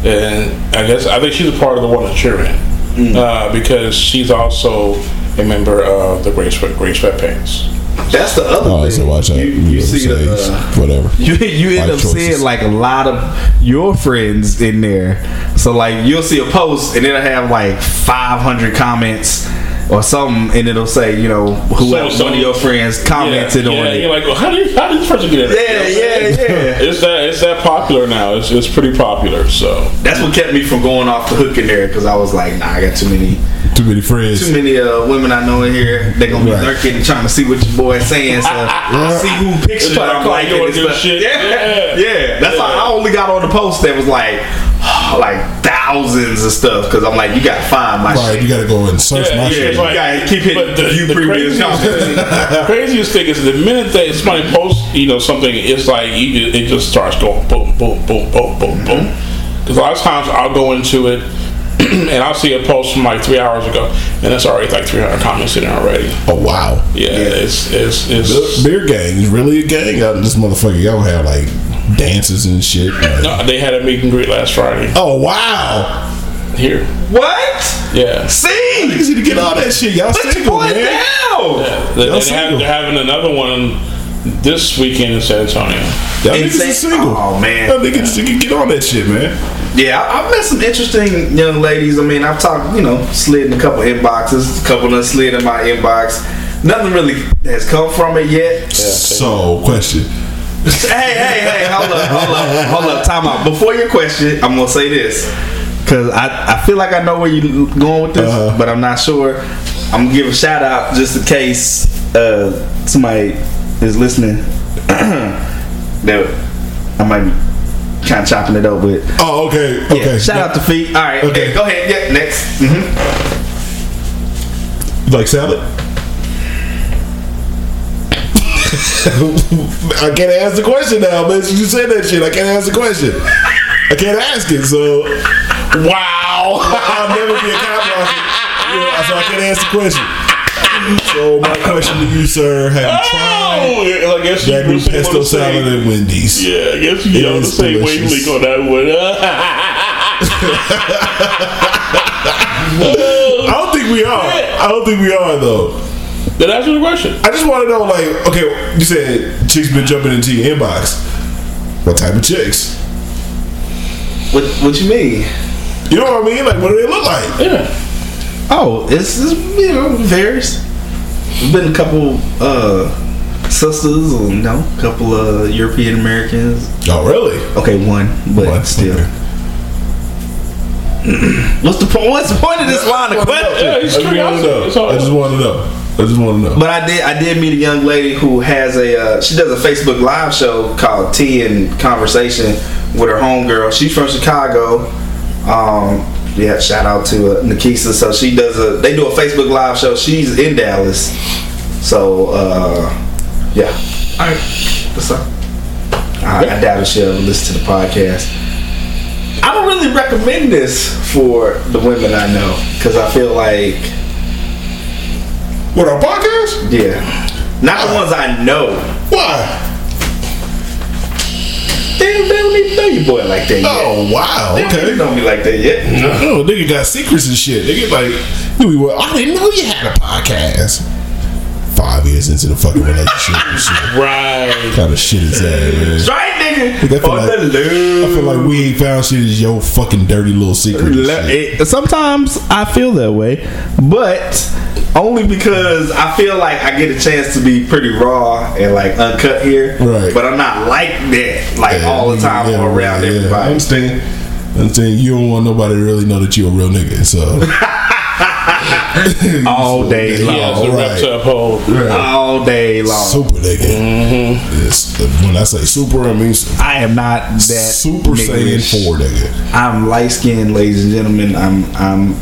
And I guess I think she's a part of the one that you're in Mm. uh, because she's also a member of the Great Sweat Great Sweatpants. That's the other Oh, thing. so watch out. You, You, you know, see the. Uh, whatever. you, you end Life up seeing like a lot of your friends in there. So like you'll see a post and it'll have like 500 comments or something, and it'll say you know whoever So- so- one of your friends commented yeah, on yeah, it. You're like, well, how did how did this person get in? Yeah, You know yeah, yeah. It's that it's that popular now. It's it's pretty popular. So That's what kept me from going off the hook in there because I was like, nah, I got too many Too many friends. too many uh, women I know in here. They're gonna be Right. lurking and trying to see what your boy's saying. So I see who pictures It's I'm call liking and and stuff. shit. Yeah, Yeah. yeah. That's why I only got on the post that was like like thousands of stuff because I'm like, you gotta find my Right, shit. you gotta go and search Yeah, my yeah, shit. it's like- Yeah, keep hitting But the, view the previous craziest, comments. craziest thing is the minute that somebody posts, you know, something, it's like you, it just starts going boom, boom, boom, boom, boom, boom. Mm-hmm. Because a lot of times I'll go into it and I'll see a post from like three hours ago, and it's already like 300 comments in there already. Oh wow. Yeah, it's it's it's. beard gang is really a gang out of this motherfucker. Y'all have like dances and shit. like- No, they had a meet and greet last Friday Oh wow. here. What? Yeah. See? Niggas need to get all that shit. Y'all Put your single, man. down. They, Y'all they single. have, they're having another one this weekend in San Antonio. Y'all And niggas say- is single. Oh, man. Y'all niggas niggas get on that shit, man. Yeah, I, I've met some interesting young ladies. I mean, I've talked, you know, slid in a couple inboxes. A couple of them slid in my inbox. Nothing really has come from it yet. So, question. hey, hey, hey, hold up, hold up, hold up, time out. Before your question, I'm gonna say this. Cause I, I feel like I know where you're going with this, Uh-huh. but I'm not sure. I'm gonna give a shout out just in case uh, somebody is listening. that I might be kind of chopping it up with. Oh, okay. Yeah, Okay. shout out to Feet. All right, Okay. go ahead. Yeah, next. hmm You like salad? I can't ask the question now, man. You said that shit. I can't ask the question. I can't ask it. So, wow. I'll never be a cop. Yeah, so I can't ask the question. So my question to you, sir, have you oh, tried Oh, I guess that you new pesto one to say. salad at Wendy's? Yeah, I guess you know the same wavelength on that one. I don't think we are. I don't think we are though. Then answer the question. I just want to know, like, okay, you said chicks been jumping into your inbox. What type of chicks? What What you mean? You know what I mean? Like, what do they look like? Yeah. Oh, it's, it's you know varies. Been a couple uh, sisters, or you know, a couple of European Americans. Oh, really? Okay, one, but One, still. okay. What's the point? What's the point of this line of question? Yeah, I it's just want to curiosity. know. It's all- I just want to know. I just want to know. But I did I did meet a young lady who has a uh, she does a Facebook live show called Tea and Conversation with her homegirl. She's from Chicago. Um, yeah, shout out to uh, Nikisa. So she does a they do a Facebook live show. She's in Dallas. So uh, yeah. All right. What's up? I, I doubt if she'll ever listen to the podcast. I don't really recommend this for the women I know because I feel like What our podcast? yeah, not the ones I know. Why? They, they don't even know your boy like that yet. Oh, wow. Okay. They don't Okay. even know me like that yet. No, nigga got secrets and shit. Nigga like, you be? I didn't know you had a podcast. Five years into the fucking relationship. Right. kind of shit is that, man? Right, nigga. I feel, On like, the I feel like we ain't found shit is your fucking dirty little secret. Le- it- sometimes I feel that way, but only because I feel like I get a chance to be pretty raw and like uncut here. Right. But I'm not like that, like Yeah, all the time yeah, around yeah, I everybody. understand. I understand. You don't want nobody to really know that you're a real nigga. So all day He has long. a rep to uphold. All day long. super nigga. Mm-hmm. Yes. when I say super, I mean I am not that Saiyan niggerish. four nigga. I'm light skinned, ladies and gentlemen. I'm I'm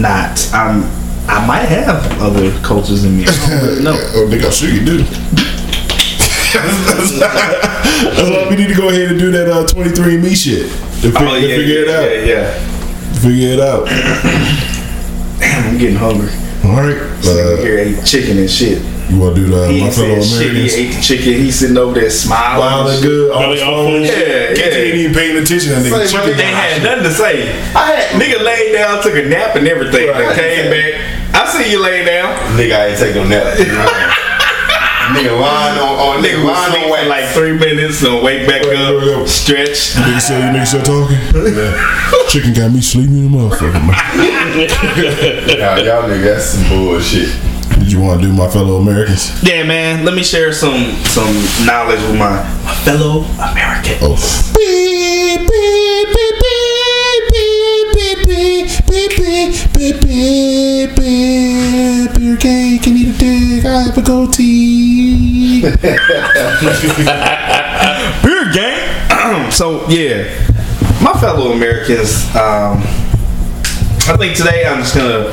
not. I'm I might have other cultures in me. I don't really know. Oh, nigga, I'm sure you do. That's why we need to go ahead and do that uh, 23andMe shit. To, fi- Oh, to yeah, figure it out. Yeah, yeah. Figure it out. Damn, I'm getting hungry. All right. Uh, Uh, here ate chicken and shit. you want to do the He my ain't fellow said shit. He ate the chicken. He's sitting over there smiling. Wow, and good. All Belly his on phone. food. Yeah, Kids ain't yeah. even paying attention. That nigga Say, chicken. They had nothing to say. I had nigga laid down, took a nap and everything. Right. Then came back. I see you lay down. Nigga, I ain't take no nap. nigga lying on, on Nigga nigga lying on for wax. like three minutes and wake back up, stretch. You nigga still, you nigga still talking? Yeah. Chicken got me sleeping in the motherfucker, man. Nah, y'all nigga, that's some bullshit. Did you want to do my fellow Americans? Yeah, man. Let me share some some knowledge with my, my fellow Americans. Oh. Beep, beep, beep, beep, beep, beep, beep, beep, beep, beep, beep. Beer gay, can eat a dick. I have a goatee. Beard gang. so yeah, my fellow Americans. Um, I think today I'm just gonna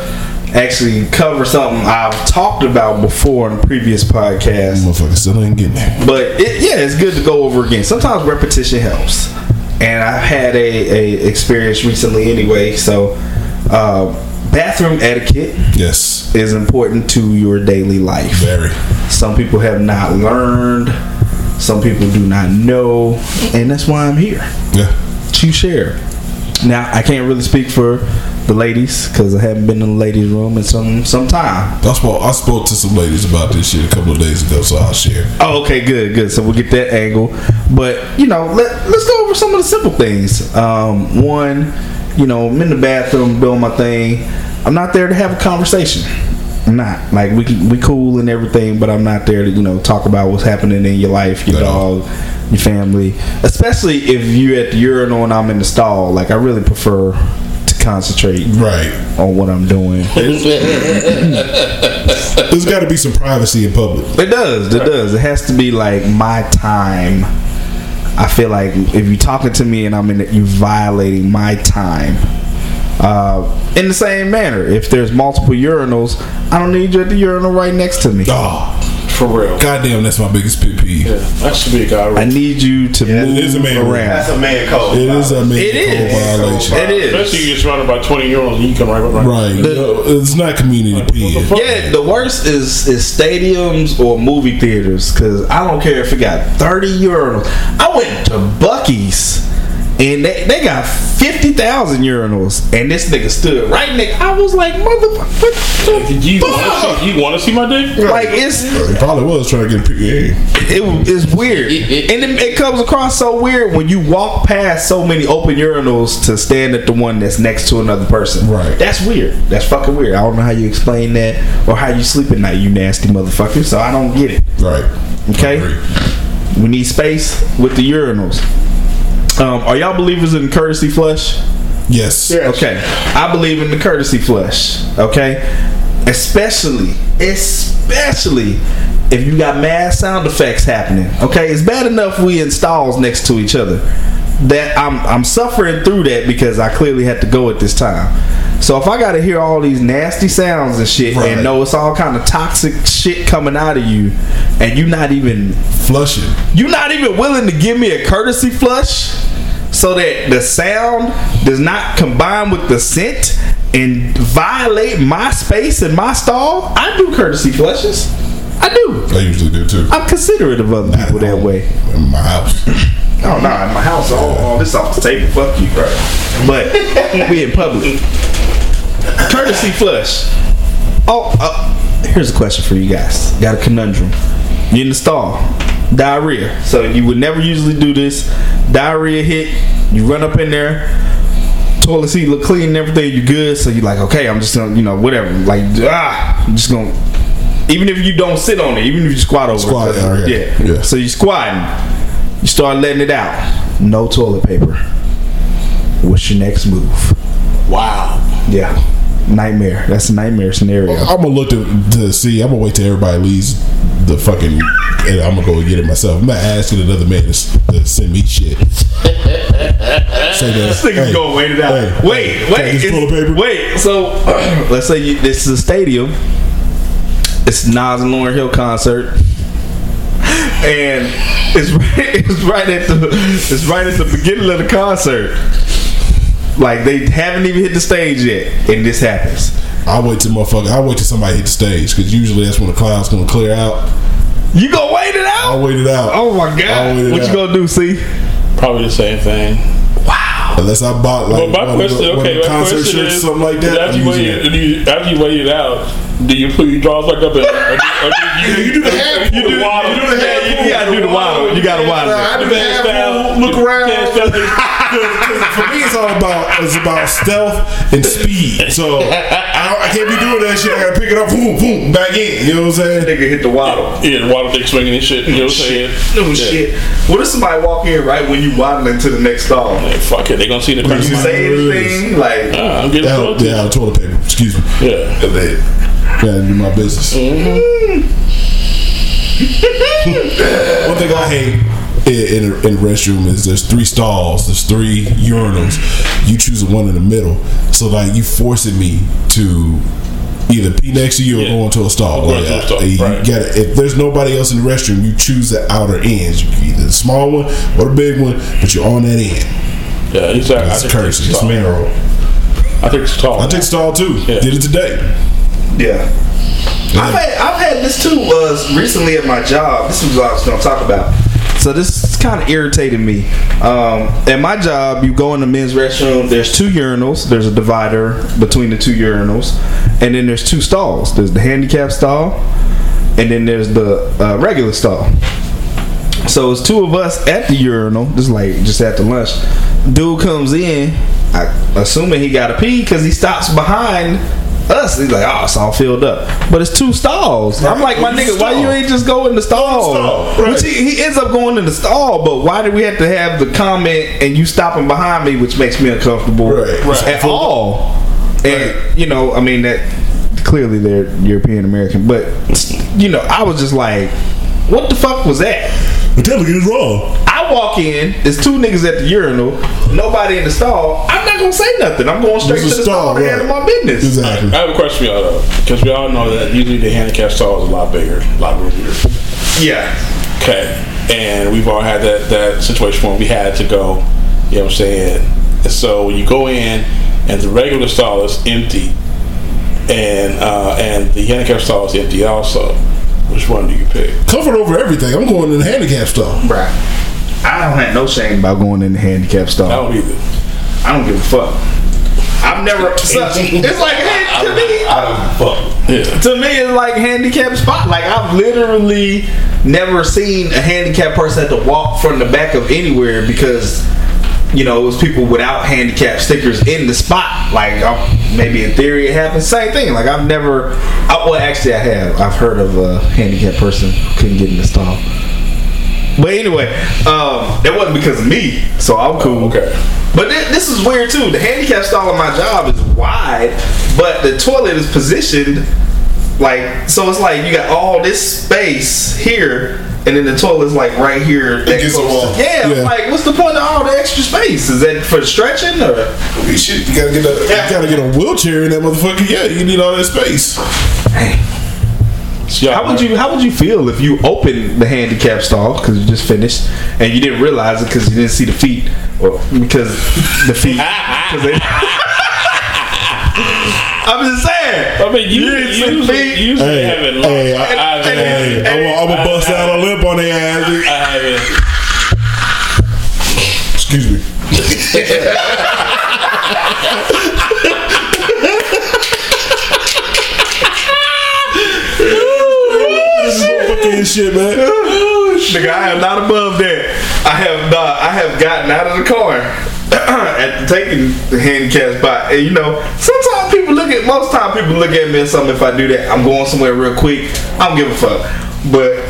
actually cover something I've talked about before in previous podcasts. Motherfucker still ain't getting there. But it, yeah, it's good to go over again. Sometimes repetition helps, and I've had a, a experience recently anyway. So, uh, bathroom etiquette Yes. is important to your daily life. Very. Some people have not learned. Some people do not know, and that's why I'm here Yeah. to share. Now, I can't really speak for the ladies because I haven't been in the ladies' room in some some time. I spoke, I spoke to some ladies about this shit a couple of days ago, so I'll share. Oh, okay, good, good. So we'll get that angle. But you know, let let's go over some of the simple things. Um, one, you know, I'm in the bathroom doing my thing. I'm not there to have a conversation. I'm not like we we cool and everything, but I'm not there to you know talk about what's happening in your life, your dog, your family. Especially if you're at the urinal and I'm in the stall. Like I really prefer to concentrate Right. on what I'm doing. There's got to be some privacy in public. It does. It does. It has to be like my time. I feel like if you're talking to me and I'm in it, you're violating my time. Uh, in the same manner, if there's multiple urinals, I don't need you at the urinal right next to me. Oh, For real. goddamn, that's my biggest pet peeve. Yeah, that should be a guy. I need you to it move is a man rule. That's a man code. It is a major It is. code violation. It is. Especially you get surrounded by 20 year olds and you come right, right, Right. No, it's not community peeing. Yeah, the worst is is stadiums or movie theaters because I don't care if it got thirty urinals. I went to Buc-ee's and they, they got fifty thousand urinals, and this nigga stood right next. I was like, motherfucker, Did you want to see, you want to see my dick? like it's He probably was trying to get a PA. it, it's weird, and it, it comes across so weird when you walk past so many open urinals to stand at the one that's next to another person. Right. That's weird. That's fucking weird. I don't know how you explain that or how you sleep at night, you nasty motherfucker. So I don't get it. Right. Okay. We need space with the urinals. Um, are y'all believers in courtesy flush? Yes. Okay. I believe in the courtesy flush. Okay. Especially, especially if you got mad sound effects happening. Okay. It's bad enough we in stalls next to each other. That I'm I'm suffering through that because I clearly had to go at this time. So if I got to hear all these nasty sounds and shit Right. and know it's all kind of toxic shit coming out of you, and you're not even Flushing. you're not even willing to give me a courtesy flush so that the sound does not combine with the scent and violate my space and my stall. I do courtesy flushes. I do. I usually do too. I'm considerate of other people that way. In my house. Oh no, in my house, all, all this off the table. Fuck you, bro. But we in public. Courtesy flush. Oh, uh, here's a question for you guys. Got a conundrum. You in the stall, diarrhea. So you would never usually do this. Diarrhea hit. You run up in there. Toilet seat look clean and everything. You good. So you're like, okay, I'm just gonna, you know, whatever. Like, ah, I'm just gonna. Even if you don't sit on it, even if you squat over Squat, it, yeah, yeah. yeah. Yeah. So you squatting. You start letting it out. No toilet paper. What's your next move? Wow. Yeah. Nightmare. That's a nightmare scenario. I'm gonna look to, to see. I'm gonna wait till everybody leaves the fucking, and I'm gonna go get it myself. I'm not asking another man to, to send me shit. Say that. This nigga's hey, gonna wait it out. hey, wait, hey, wait, take it's- paper. wait. So let's say you, this is a stadium. It's Nas and Lauryn Hill concert, and it's right, it's right at the it's right at the beginning of the concert. Like they haven't even hit the stage yet, and this happens. I'll wait till motherfucker. I'll wait till somebody hit the stage because usually that's when the cloud's gonna clear out. You gonna wait it out? I'll wait it out. Oh my god! wait it What you gonna do? See? Probably the same thing. Wow. Unless I bought like Well, my one of question, the, one of okay, my concert question shirts, is, something like that. After you, wait it, you, after you wait it out, do you put your drawers back up? And, or, do- or do you, you do the hand You do the waddle. You do the hand You gotta do the waddle. You gotta waddle. I do the Dance half look around. Dance down. For me, it's all about it's about stealth and speed. So I, I can't be doing that shit. I gotta pick it up, boom, boom, back in. You know what I'm saying? Nigga hit the waddle. Yeah, the waddle dick swinging and shit. You know what I'm saying? No shit. What if somebody walk in right when you waddling to the next stall? Like, fuck it, they gonna see the You crazy. say anything like Uh, I'm getting Yeah, told yeah, to. toilet paper. Excuse me. Yeah. Gotta do my business. Mm-hmm. One thing I hate in, in, a restroom is there's three stalls, there's three urinals. You choose the one in the middle. So like you forcing me to either pee next to you or Yeah. go into a stall. Like, into a stall, you right. gotta, if there's nobody else in the restroom, you choose the outer ends. You either the small one or the big one, but you're on that end. Yeah, exactly. That's I a think curse. It's tall. I think stall. I take stall too. Yeah. Did it today. Yeah. I've had I've had this too uh, recently at my job. This is what I was going to talk about. So this kind of irritated me. Um, at my job, you go in the men's restroom. There's two urinals. There's a divider between the two urinals, and then there's two stalls. There's the handicap stall, and then there's the uh, regular stall. So it's two of us at the urinal, just like just the lunch. Dude comes in, I assuming he got to pee because he stops behind us. He's like, "Oh, it's all filled up," but it's two stalls. I'm like, "My nigga, why you ain't just go in the stall?" stall, right. Which he, he ends up going in the stall, but why do we have to have the comment and you stopping behind me, which makes me uncomfortable Right. Right. at all? And you know, I mean that clearly they're European American, but you know, I was just like, "What the fuck was that?" The delegate is wrong. I walk in, there's two niggas at the urinal, nobody in the stall. I'm not gonna say nothing. I'm going straight This to the stall stall, and right. handle my business. Exactly. I have a question for y'all though, because we all know that usually the handicap stall is a lot bigger, a lot roomier. Yeah. Okay, and we've all had that that situation where we had to go. You know what I'm saying? And so when you go in, and the regular stall is empty, and uh, and the handicap stall is empty also. Which one do you pick? Comfort over everything. I'm going in the handicap stall. Right. I don't have no shame about going in the handicap stall. I don't either. I don't give a fuck. I've never. so- it's like hey, to me. I don't fuck. Yeah. To me, it's like handicap spot. Like I've literally never seen a handicapped person have to walk from the back of anywhere because you know it was people without handicap stickers in the spot. Like um, maybe in theory it happens. Same thing. Like I've never. I, well, actually, I have. I've heard of a handicapped person who couldn't get in the stall. But anyway, um, that wasn't because of me, so I'm cool. okay. But thi- this is weird too. The handicap stall on my job is wide, but the toilet is positioned like so. It's like you got all this space here, and then the toilet's like right here. next Against the close to- wall. Yeah, Yeah. Like, what's the point of all the extra space? Is that for stretching or? You, shit, you gotta get a you gotta get a wheelchair in that motherfucker. Yeah, you need all that space. So y'all- How would you How would you feel if you opened the handicap stall because you just finished and you didn't realize it because you didn't see the feet or because the feet? 'cause they- I'm just saying. I mean, you, You didn't see the usually, feet? usually Hey, haven't. hey, I- I, haven't. Hey, I'm gonna bust out a lip on their ass. I haven't. Excuse me. this shit, man. Nigga, I am not above that. I have not. I have gotten out of the car at the taking the handicap spot, and you know, sometimes people look at. Most time people look at me and something. If I do that, I'm going somewhere real quick. I don't give a fuck. But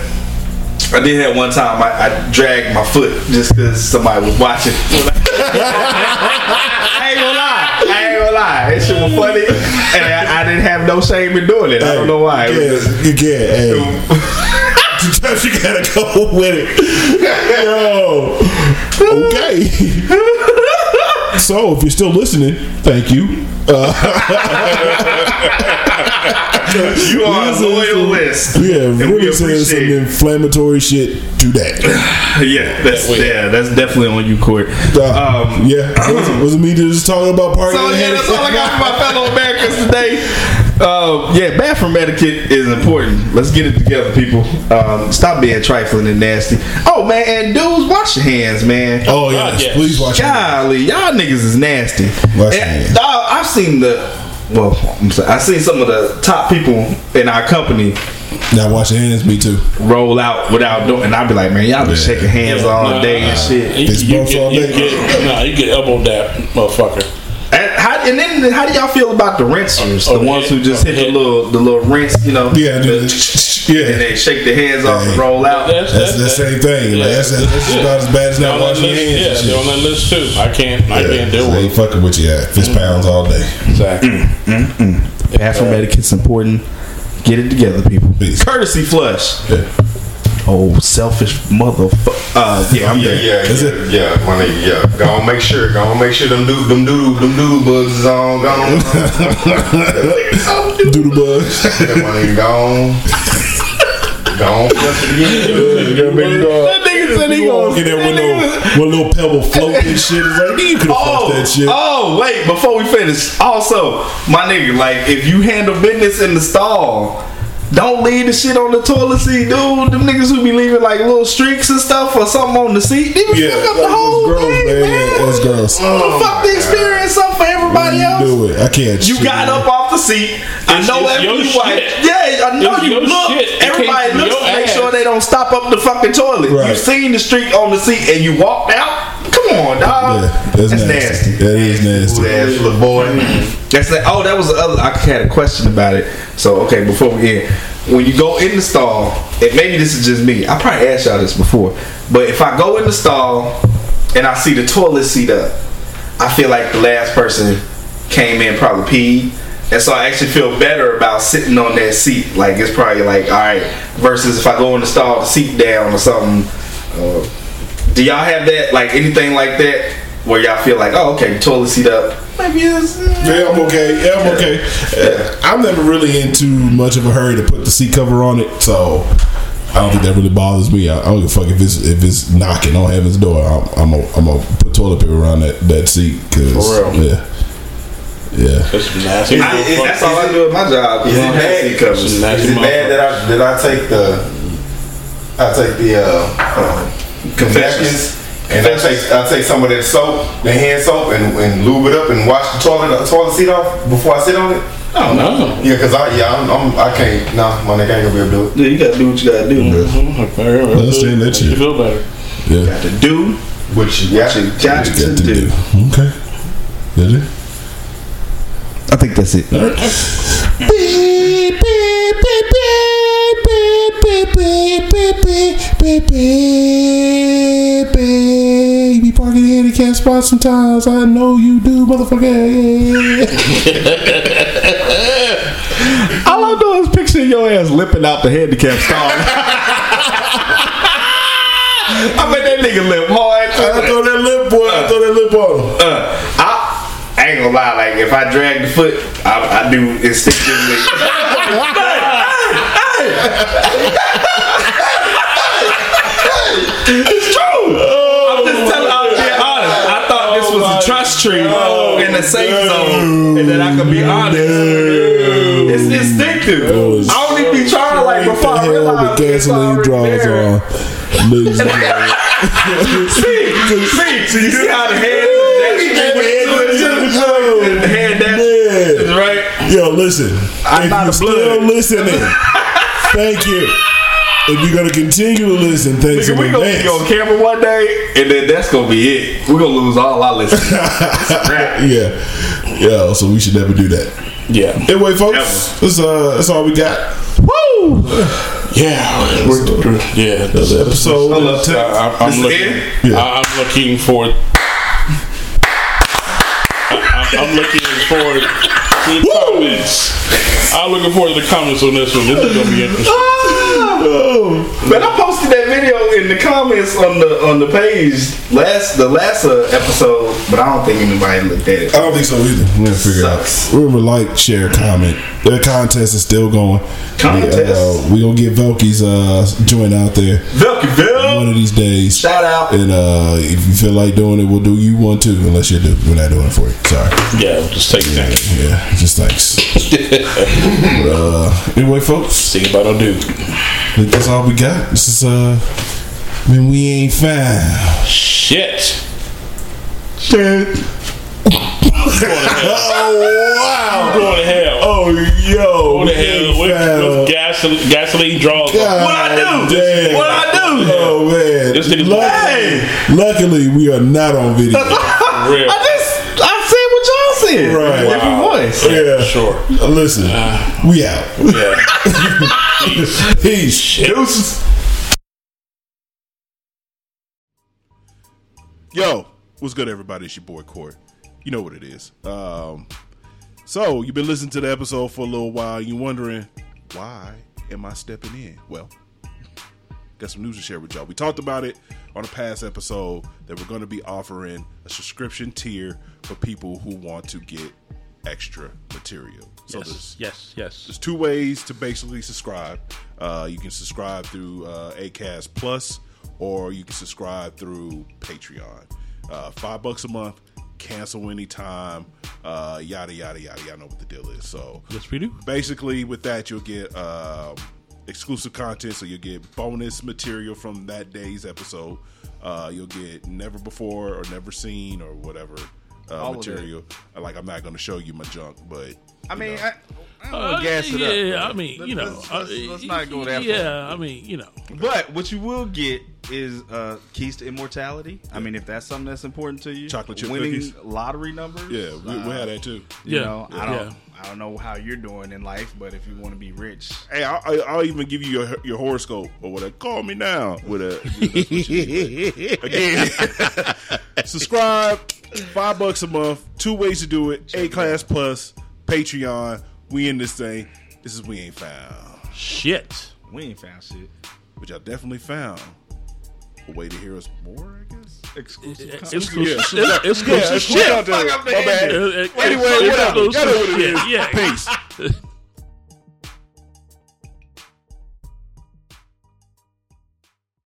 I did have one time I, I dragged my foot just because somebody was watching. I ain't gonna lie. I ain't gonna lie. That shit was funny, and I, I didn't have no shame in doing it. I don't know why. It was Yeah, just- you can. Hey. Sometimes you gotta go with it. Yo. Okay. So, if you're still listening, thank you. Uh, you are a loyal list. yeah, And we really saying some appreciate it. inflammatory shit to that. Yeah, that's yeah, that's definitely on you, Court. Uh, Um, yeah, was it, was it me just talking about parking? So yeah, that's all I got for my fellow Americans today. Um, yeah, bathroom etiquette is important. Let's get it together, people. Um, stop being trifling and nasty. Oh man, and dudes, wash your hands, man. Oh God, yes, yes. please watch it. Golly, y'all niggas is nasty. Wash your hands. dawg, I've seen the. Well, I'm sorry, I've seen some of the top people in our company Now wash your hands. Me too. roll out without doing, and I'd be like, man, y'all been Yeah. shaking hands all Nah, day and shit. You, Fist you bumps get, all you day. get, nah, you get elbowed that motherfucker. And how, and then how do y'all feel about the rinsers? Oh, the ones yeah. who just hit the little the little rinse, you know? Yeah, the- dude. and they shake their hands off and roll out. That's, That's the same thing. Like, that's, that's just about as bad as not on that washing your list, hands. Yeah, and they're shit. on that list too. I can't, I can't deal so with they it. fucking with you at fist mm. pounds all day. Exactly. Mm, mm, Bathroom etiquette's important. Get it together, people. Peace. Courtesy flush. Yeah. Oh, selfish motherfucker. Uh, yeah, I'm Yeah, there. yeah, Is yeah, it? yeah, my nigga, yeah. Go on, make sure, go on, make sure them doodle, them doodle, them doodle bugs is on. Go on, Doodle bugs. that my nigga, go on, go on, flush it again. That nigga said he gonna Get there with little, with little pebble float and shit. It's like, you could have Oh, fucked that shit. oh, wait, before we finish. Also, my nigga, like, if you handle business in the stall, don't leave the shit on the toilet seat, dude. Them niggas who be leaving like little streaks and stuff or something on the seat, they Yeah, fuck up the whole gross, thing, man. man. Yeah, that's gross. Oh, fuck the oh, experience up for everybody else. Do it. I can't. You shit, got man. up off the seat. I It's- know it's after your you wipe. shit. Yeah, I know It's you your look. shit. Everybody came looks to make ass. sure they don't stop up the fucking toilet. Right. You seen the streak on the seat and you walked out. Come on, dog. Yeah, that's, nasty. That is nasty. Ass little boy. That's the, oh, that was the other. I had a question about it. So okay, before we end, when you go in the stall, and maybe this is just me. I probably asked y'all this before, but if I go in the stall and I see the toilet seat up, I feel like the last person came in probably peed. And so I actually feel better about sitting on that seat. Like it's probably like all right. Versus if I go in the stall, the seat down or something. Uh, do y'all have that? Like anything like that? Where y'all feel like, oh, okay, toilet seat up. Maybe it's Yeah, I'm okay. Yeah, I'm okay. Uh, I'm never really in too much of a hurry to put the seat cover on it, so I don't think that really bothers me. I, I don't give a fuck if it's if it's knocking on heaven's door. I'm I'm gonna I'm put toilet paper around that that seat because For real. yeah, yeah. That's some nasty. I, motherfucker. that's all I do at my job. Is You it don't bad? seat covers. Some nasty Is it bad that I that I take the I take the uh, uh Confessions. confessions and I take I take some of that soap, the hand soap, and, and lube it up and wash the toilet the toilet seat off before I sit on it. Oh no. No. Yeah, cause I yeah I'm, I'm I can't nah my nigga ain't gonna be able to do it. Yeah, you gotta do what you gotta do, bro. Mhm, okay, well, understand that You shit. feel better. Yeah, Got to do Which you got what you to. got to got to do. do. Okay, did it? I think that's it. You be parking handicap spots sometimes. I know you do, motherfucker. All I'm doing is picturing your ass lipping out the handicap stall. I bet that nigga lip hard. I throw that lip, boy. I throw that lip on him. Uh, I, I ain't gonna lie. Like if I drag the foot, I, I do instinctively. it's true. Oh, I'm just telling. I'm being honest. I thought oh, this was a trust tree in a safe zone, and that I could be honest. It's instinctive. I don't even be trying like before I realize with gasoline draws on. Gentlemen. See, see, you see how the head the head that right. Yo, listen. I'm if not you're still listening, thank you. If you're gonna continue to listen, thanks Nigga, in we gonna be on camera one day, and then that's gonna be it. We're gonna lose all our listeners. Yeah, yeah. So we should never do that. Yeah. Anyway, folks, that's uh, that's all we got. Woo! Yeah. We're, yeah. This Another episode. Hold up. I, I'm, I'm looking. it? Yeah. I, I'm looking for. I, I'm looking forward to the comments. I'm looking forward to the comments on this one. This is gonna be interesting. Oh, man, I posted that video in the comments on the on the page last the last uh, episode, but I don't think anybody looked at it. I don't think so either. We're gonna figure Sucks. out. Remember, like, share, comment. The contest is still going. Contest? We, uh, we gonna get Velky's uh, joint out there Velkyville. one of these days. shout out. And uh, if you feel like doing it, we'll do you one too. Unless you do, we're not doing it for you. Sorry. Yeah, we'll just take that. Yeah, just thanks. but, uh, anyway, folks, Think about our dude. I think that's all we got. This is uh, when we ain't found. Shit. Shit. oh wow! Going to hell. Oh yo! Going to hell. With, with gasoline, gasoline draws. What I do? Damn. What I do? Oh man! This nigga's- luckily, luckily, we are not on video. Real. I just I said what y'all said. Right. Different voice. yeah, Sure. Uh, Listen, we out. Yeah. Peace. Deuces. Yo, what's good, everybody? It's your boy Court. You know what it is. Um, so you've been listening to the episode for a little while. You're wondering why am I stepping in? Well, got some news to share with y'all. We talked about it on a past episode that we're going to be offering a subscription tier for people who want to get extra material. So there's Yes, yes. there's two ways to basically subscribe. Uh, you can subscribe through uh, Acast Plus, or you can subscribe through Patreon. Uh, five bucks a month, cancel anytime, uh, yada yada yada. Y'all know what the deal is. So Yes, we do. basically, with that, you'll get um, exclusive content. So you'll get bonus material from that day's episode. Uh, you'll get never before or never seen or whatever uh, All of it. material. Like I'm not going to show you my junk, but I mean, know. I, I don't Uh, gas it yeah, up. I mean, Let- you know, let's, uh, let's, let's not go that yeah, far. I mean, you know, But what you will get is uh, keys to immortality. I mean, if that's something that's important to you, Chocolate chip winning cookies? lottery numbers. yeah, we, we uh, had that too. You Yeah, know, yeah. I don't, Yeah. I don't know how you're doing in life, but if you want to be rich, Hey, I'll, I'll- I'll even give you your your horoscope or whatever. Call me now with a again. subscribe, five bucks a month. Two ways to do it: Acast plus, Patreon. We in this thing. This is we ain't found, shit. we ain't found shit. but y'all definitely found a way to hear us more. I guess. Exclusive. It's content. exclusive. Yeah. It's exclusive Yeah, shit. fuck up the- Fuck up the my bad. ending. Anyway, it's whatever. exclusive Y'all know what it shit. is. Yeah. Peace.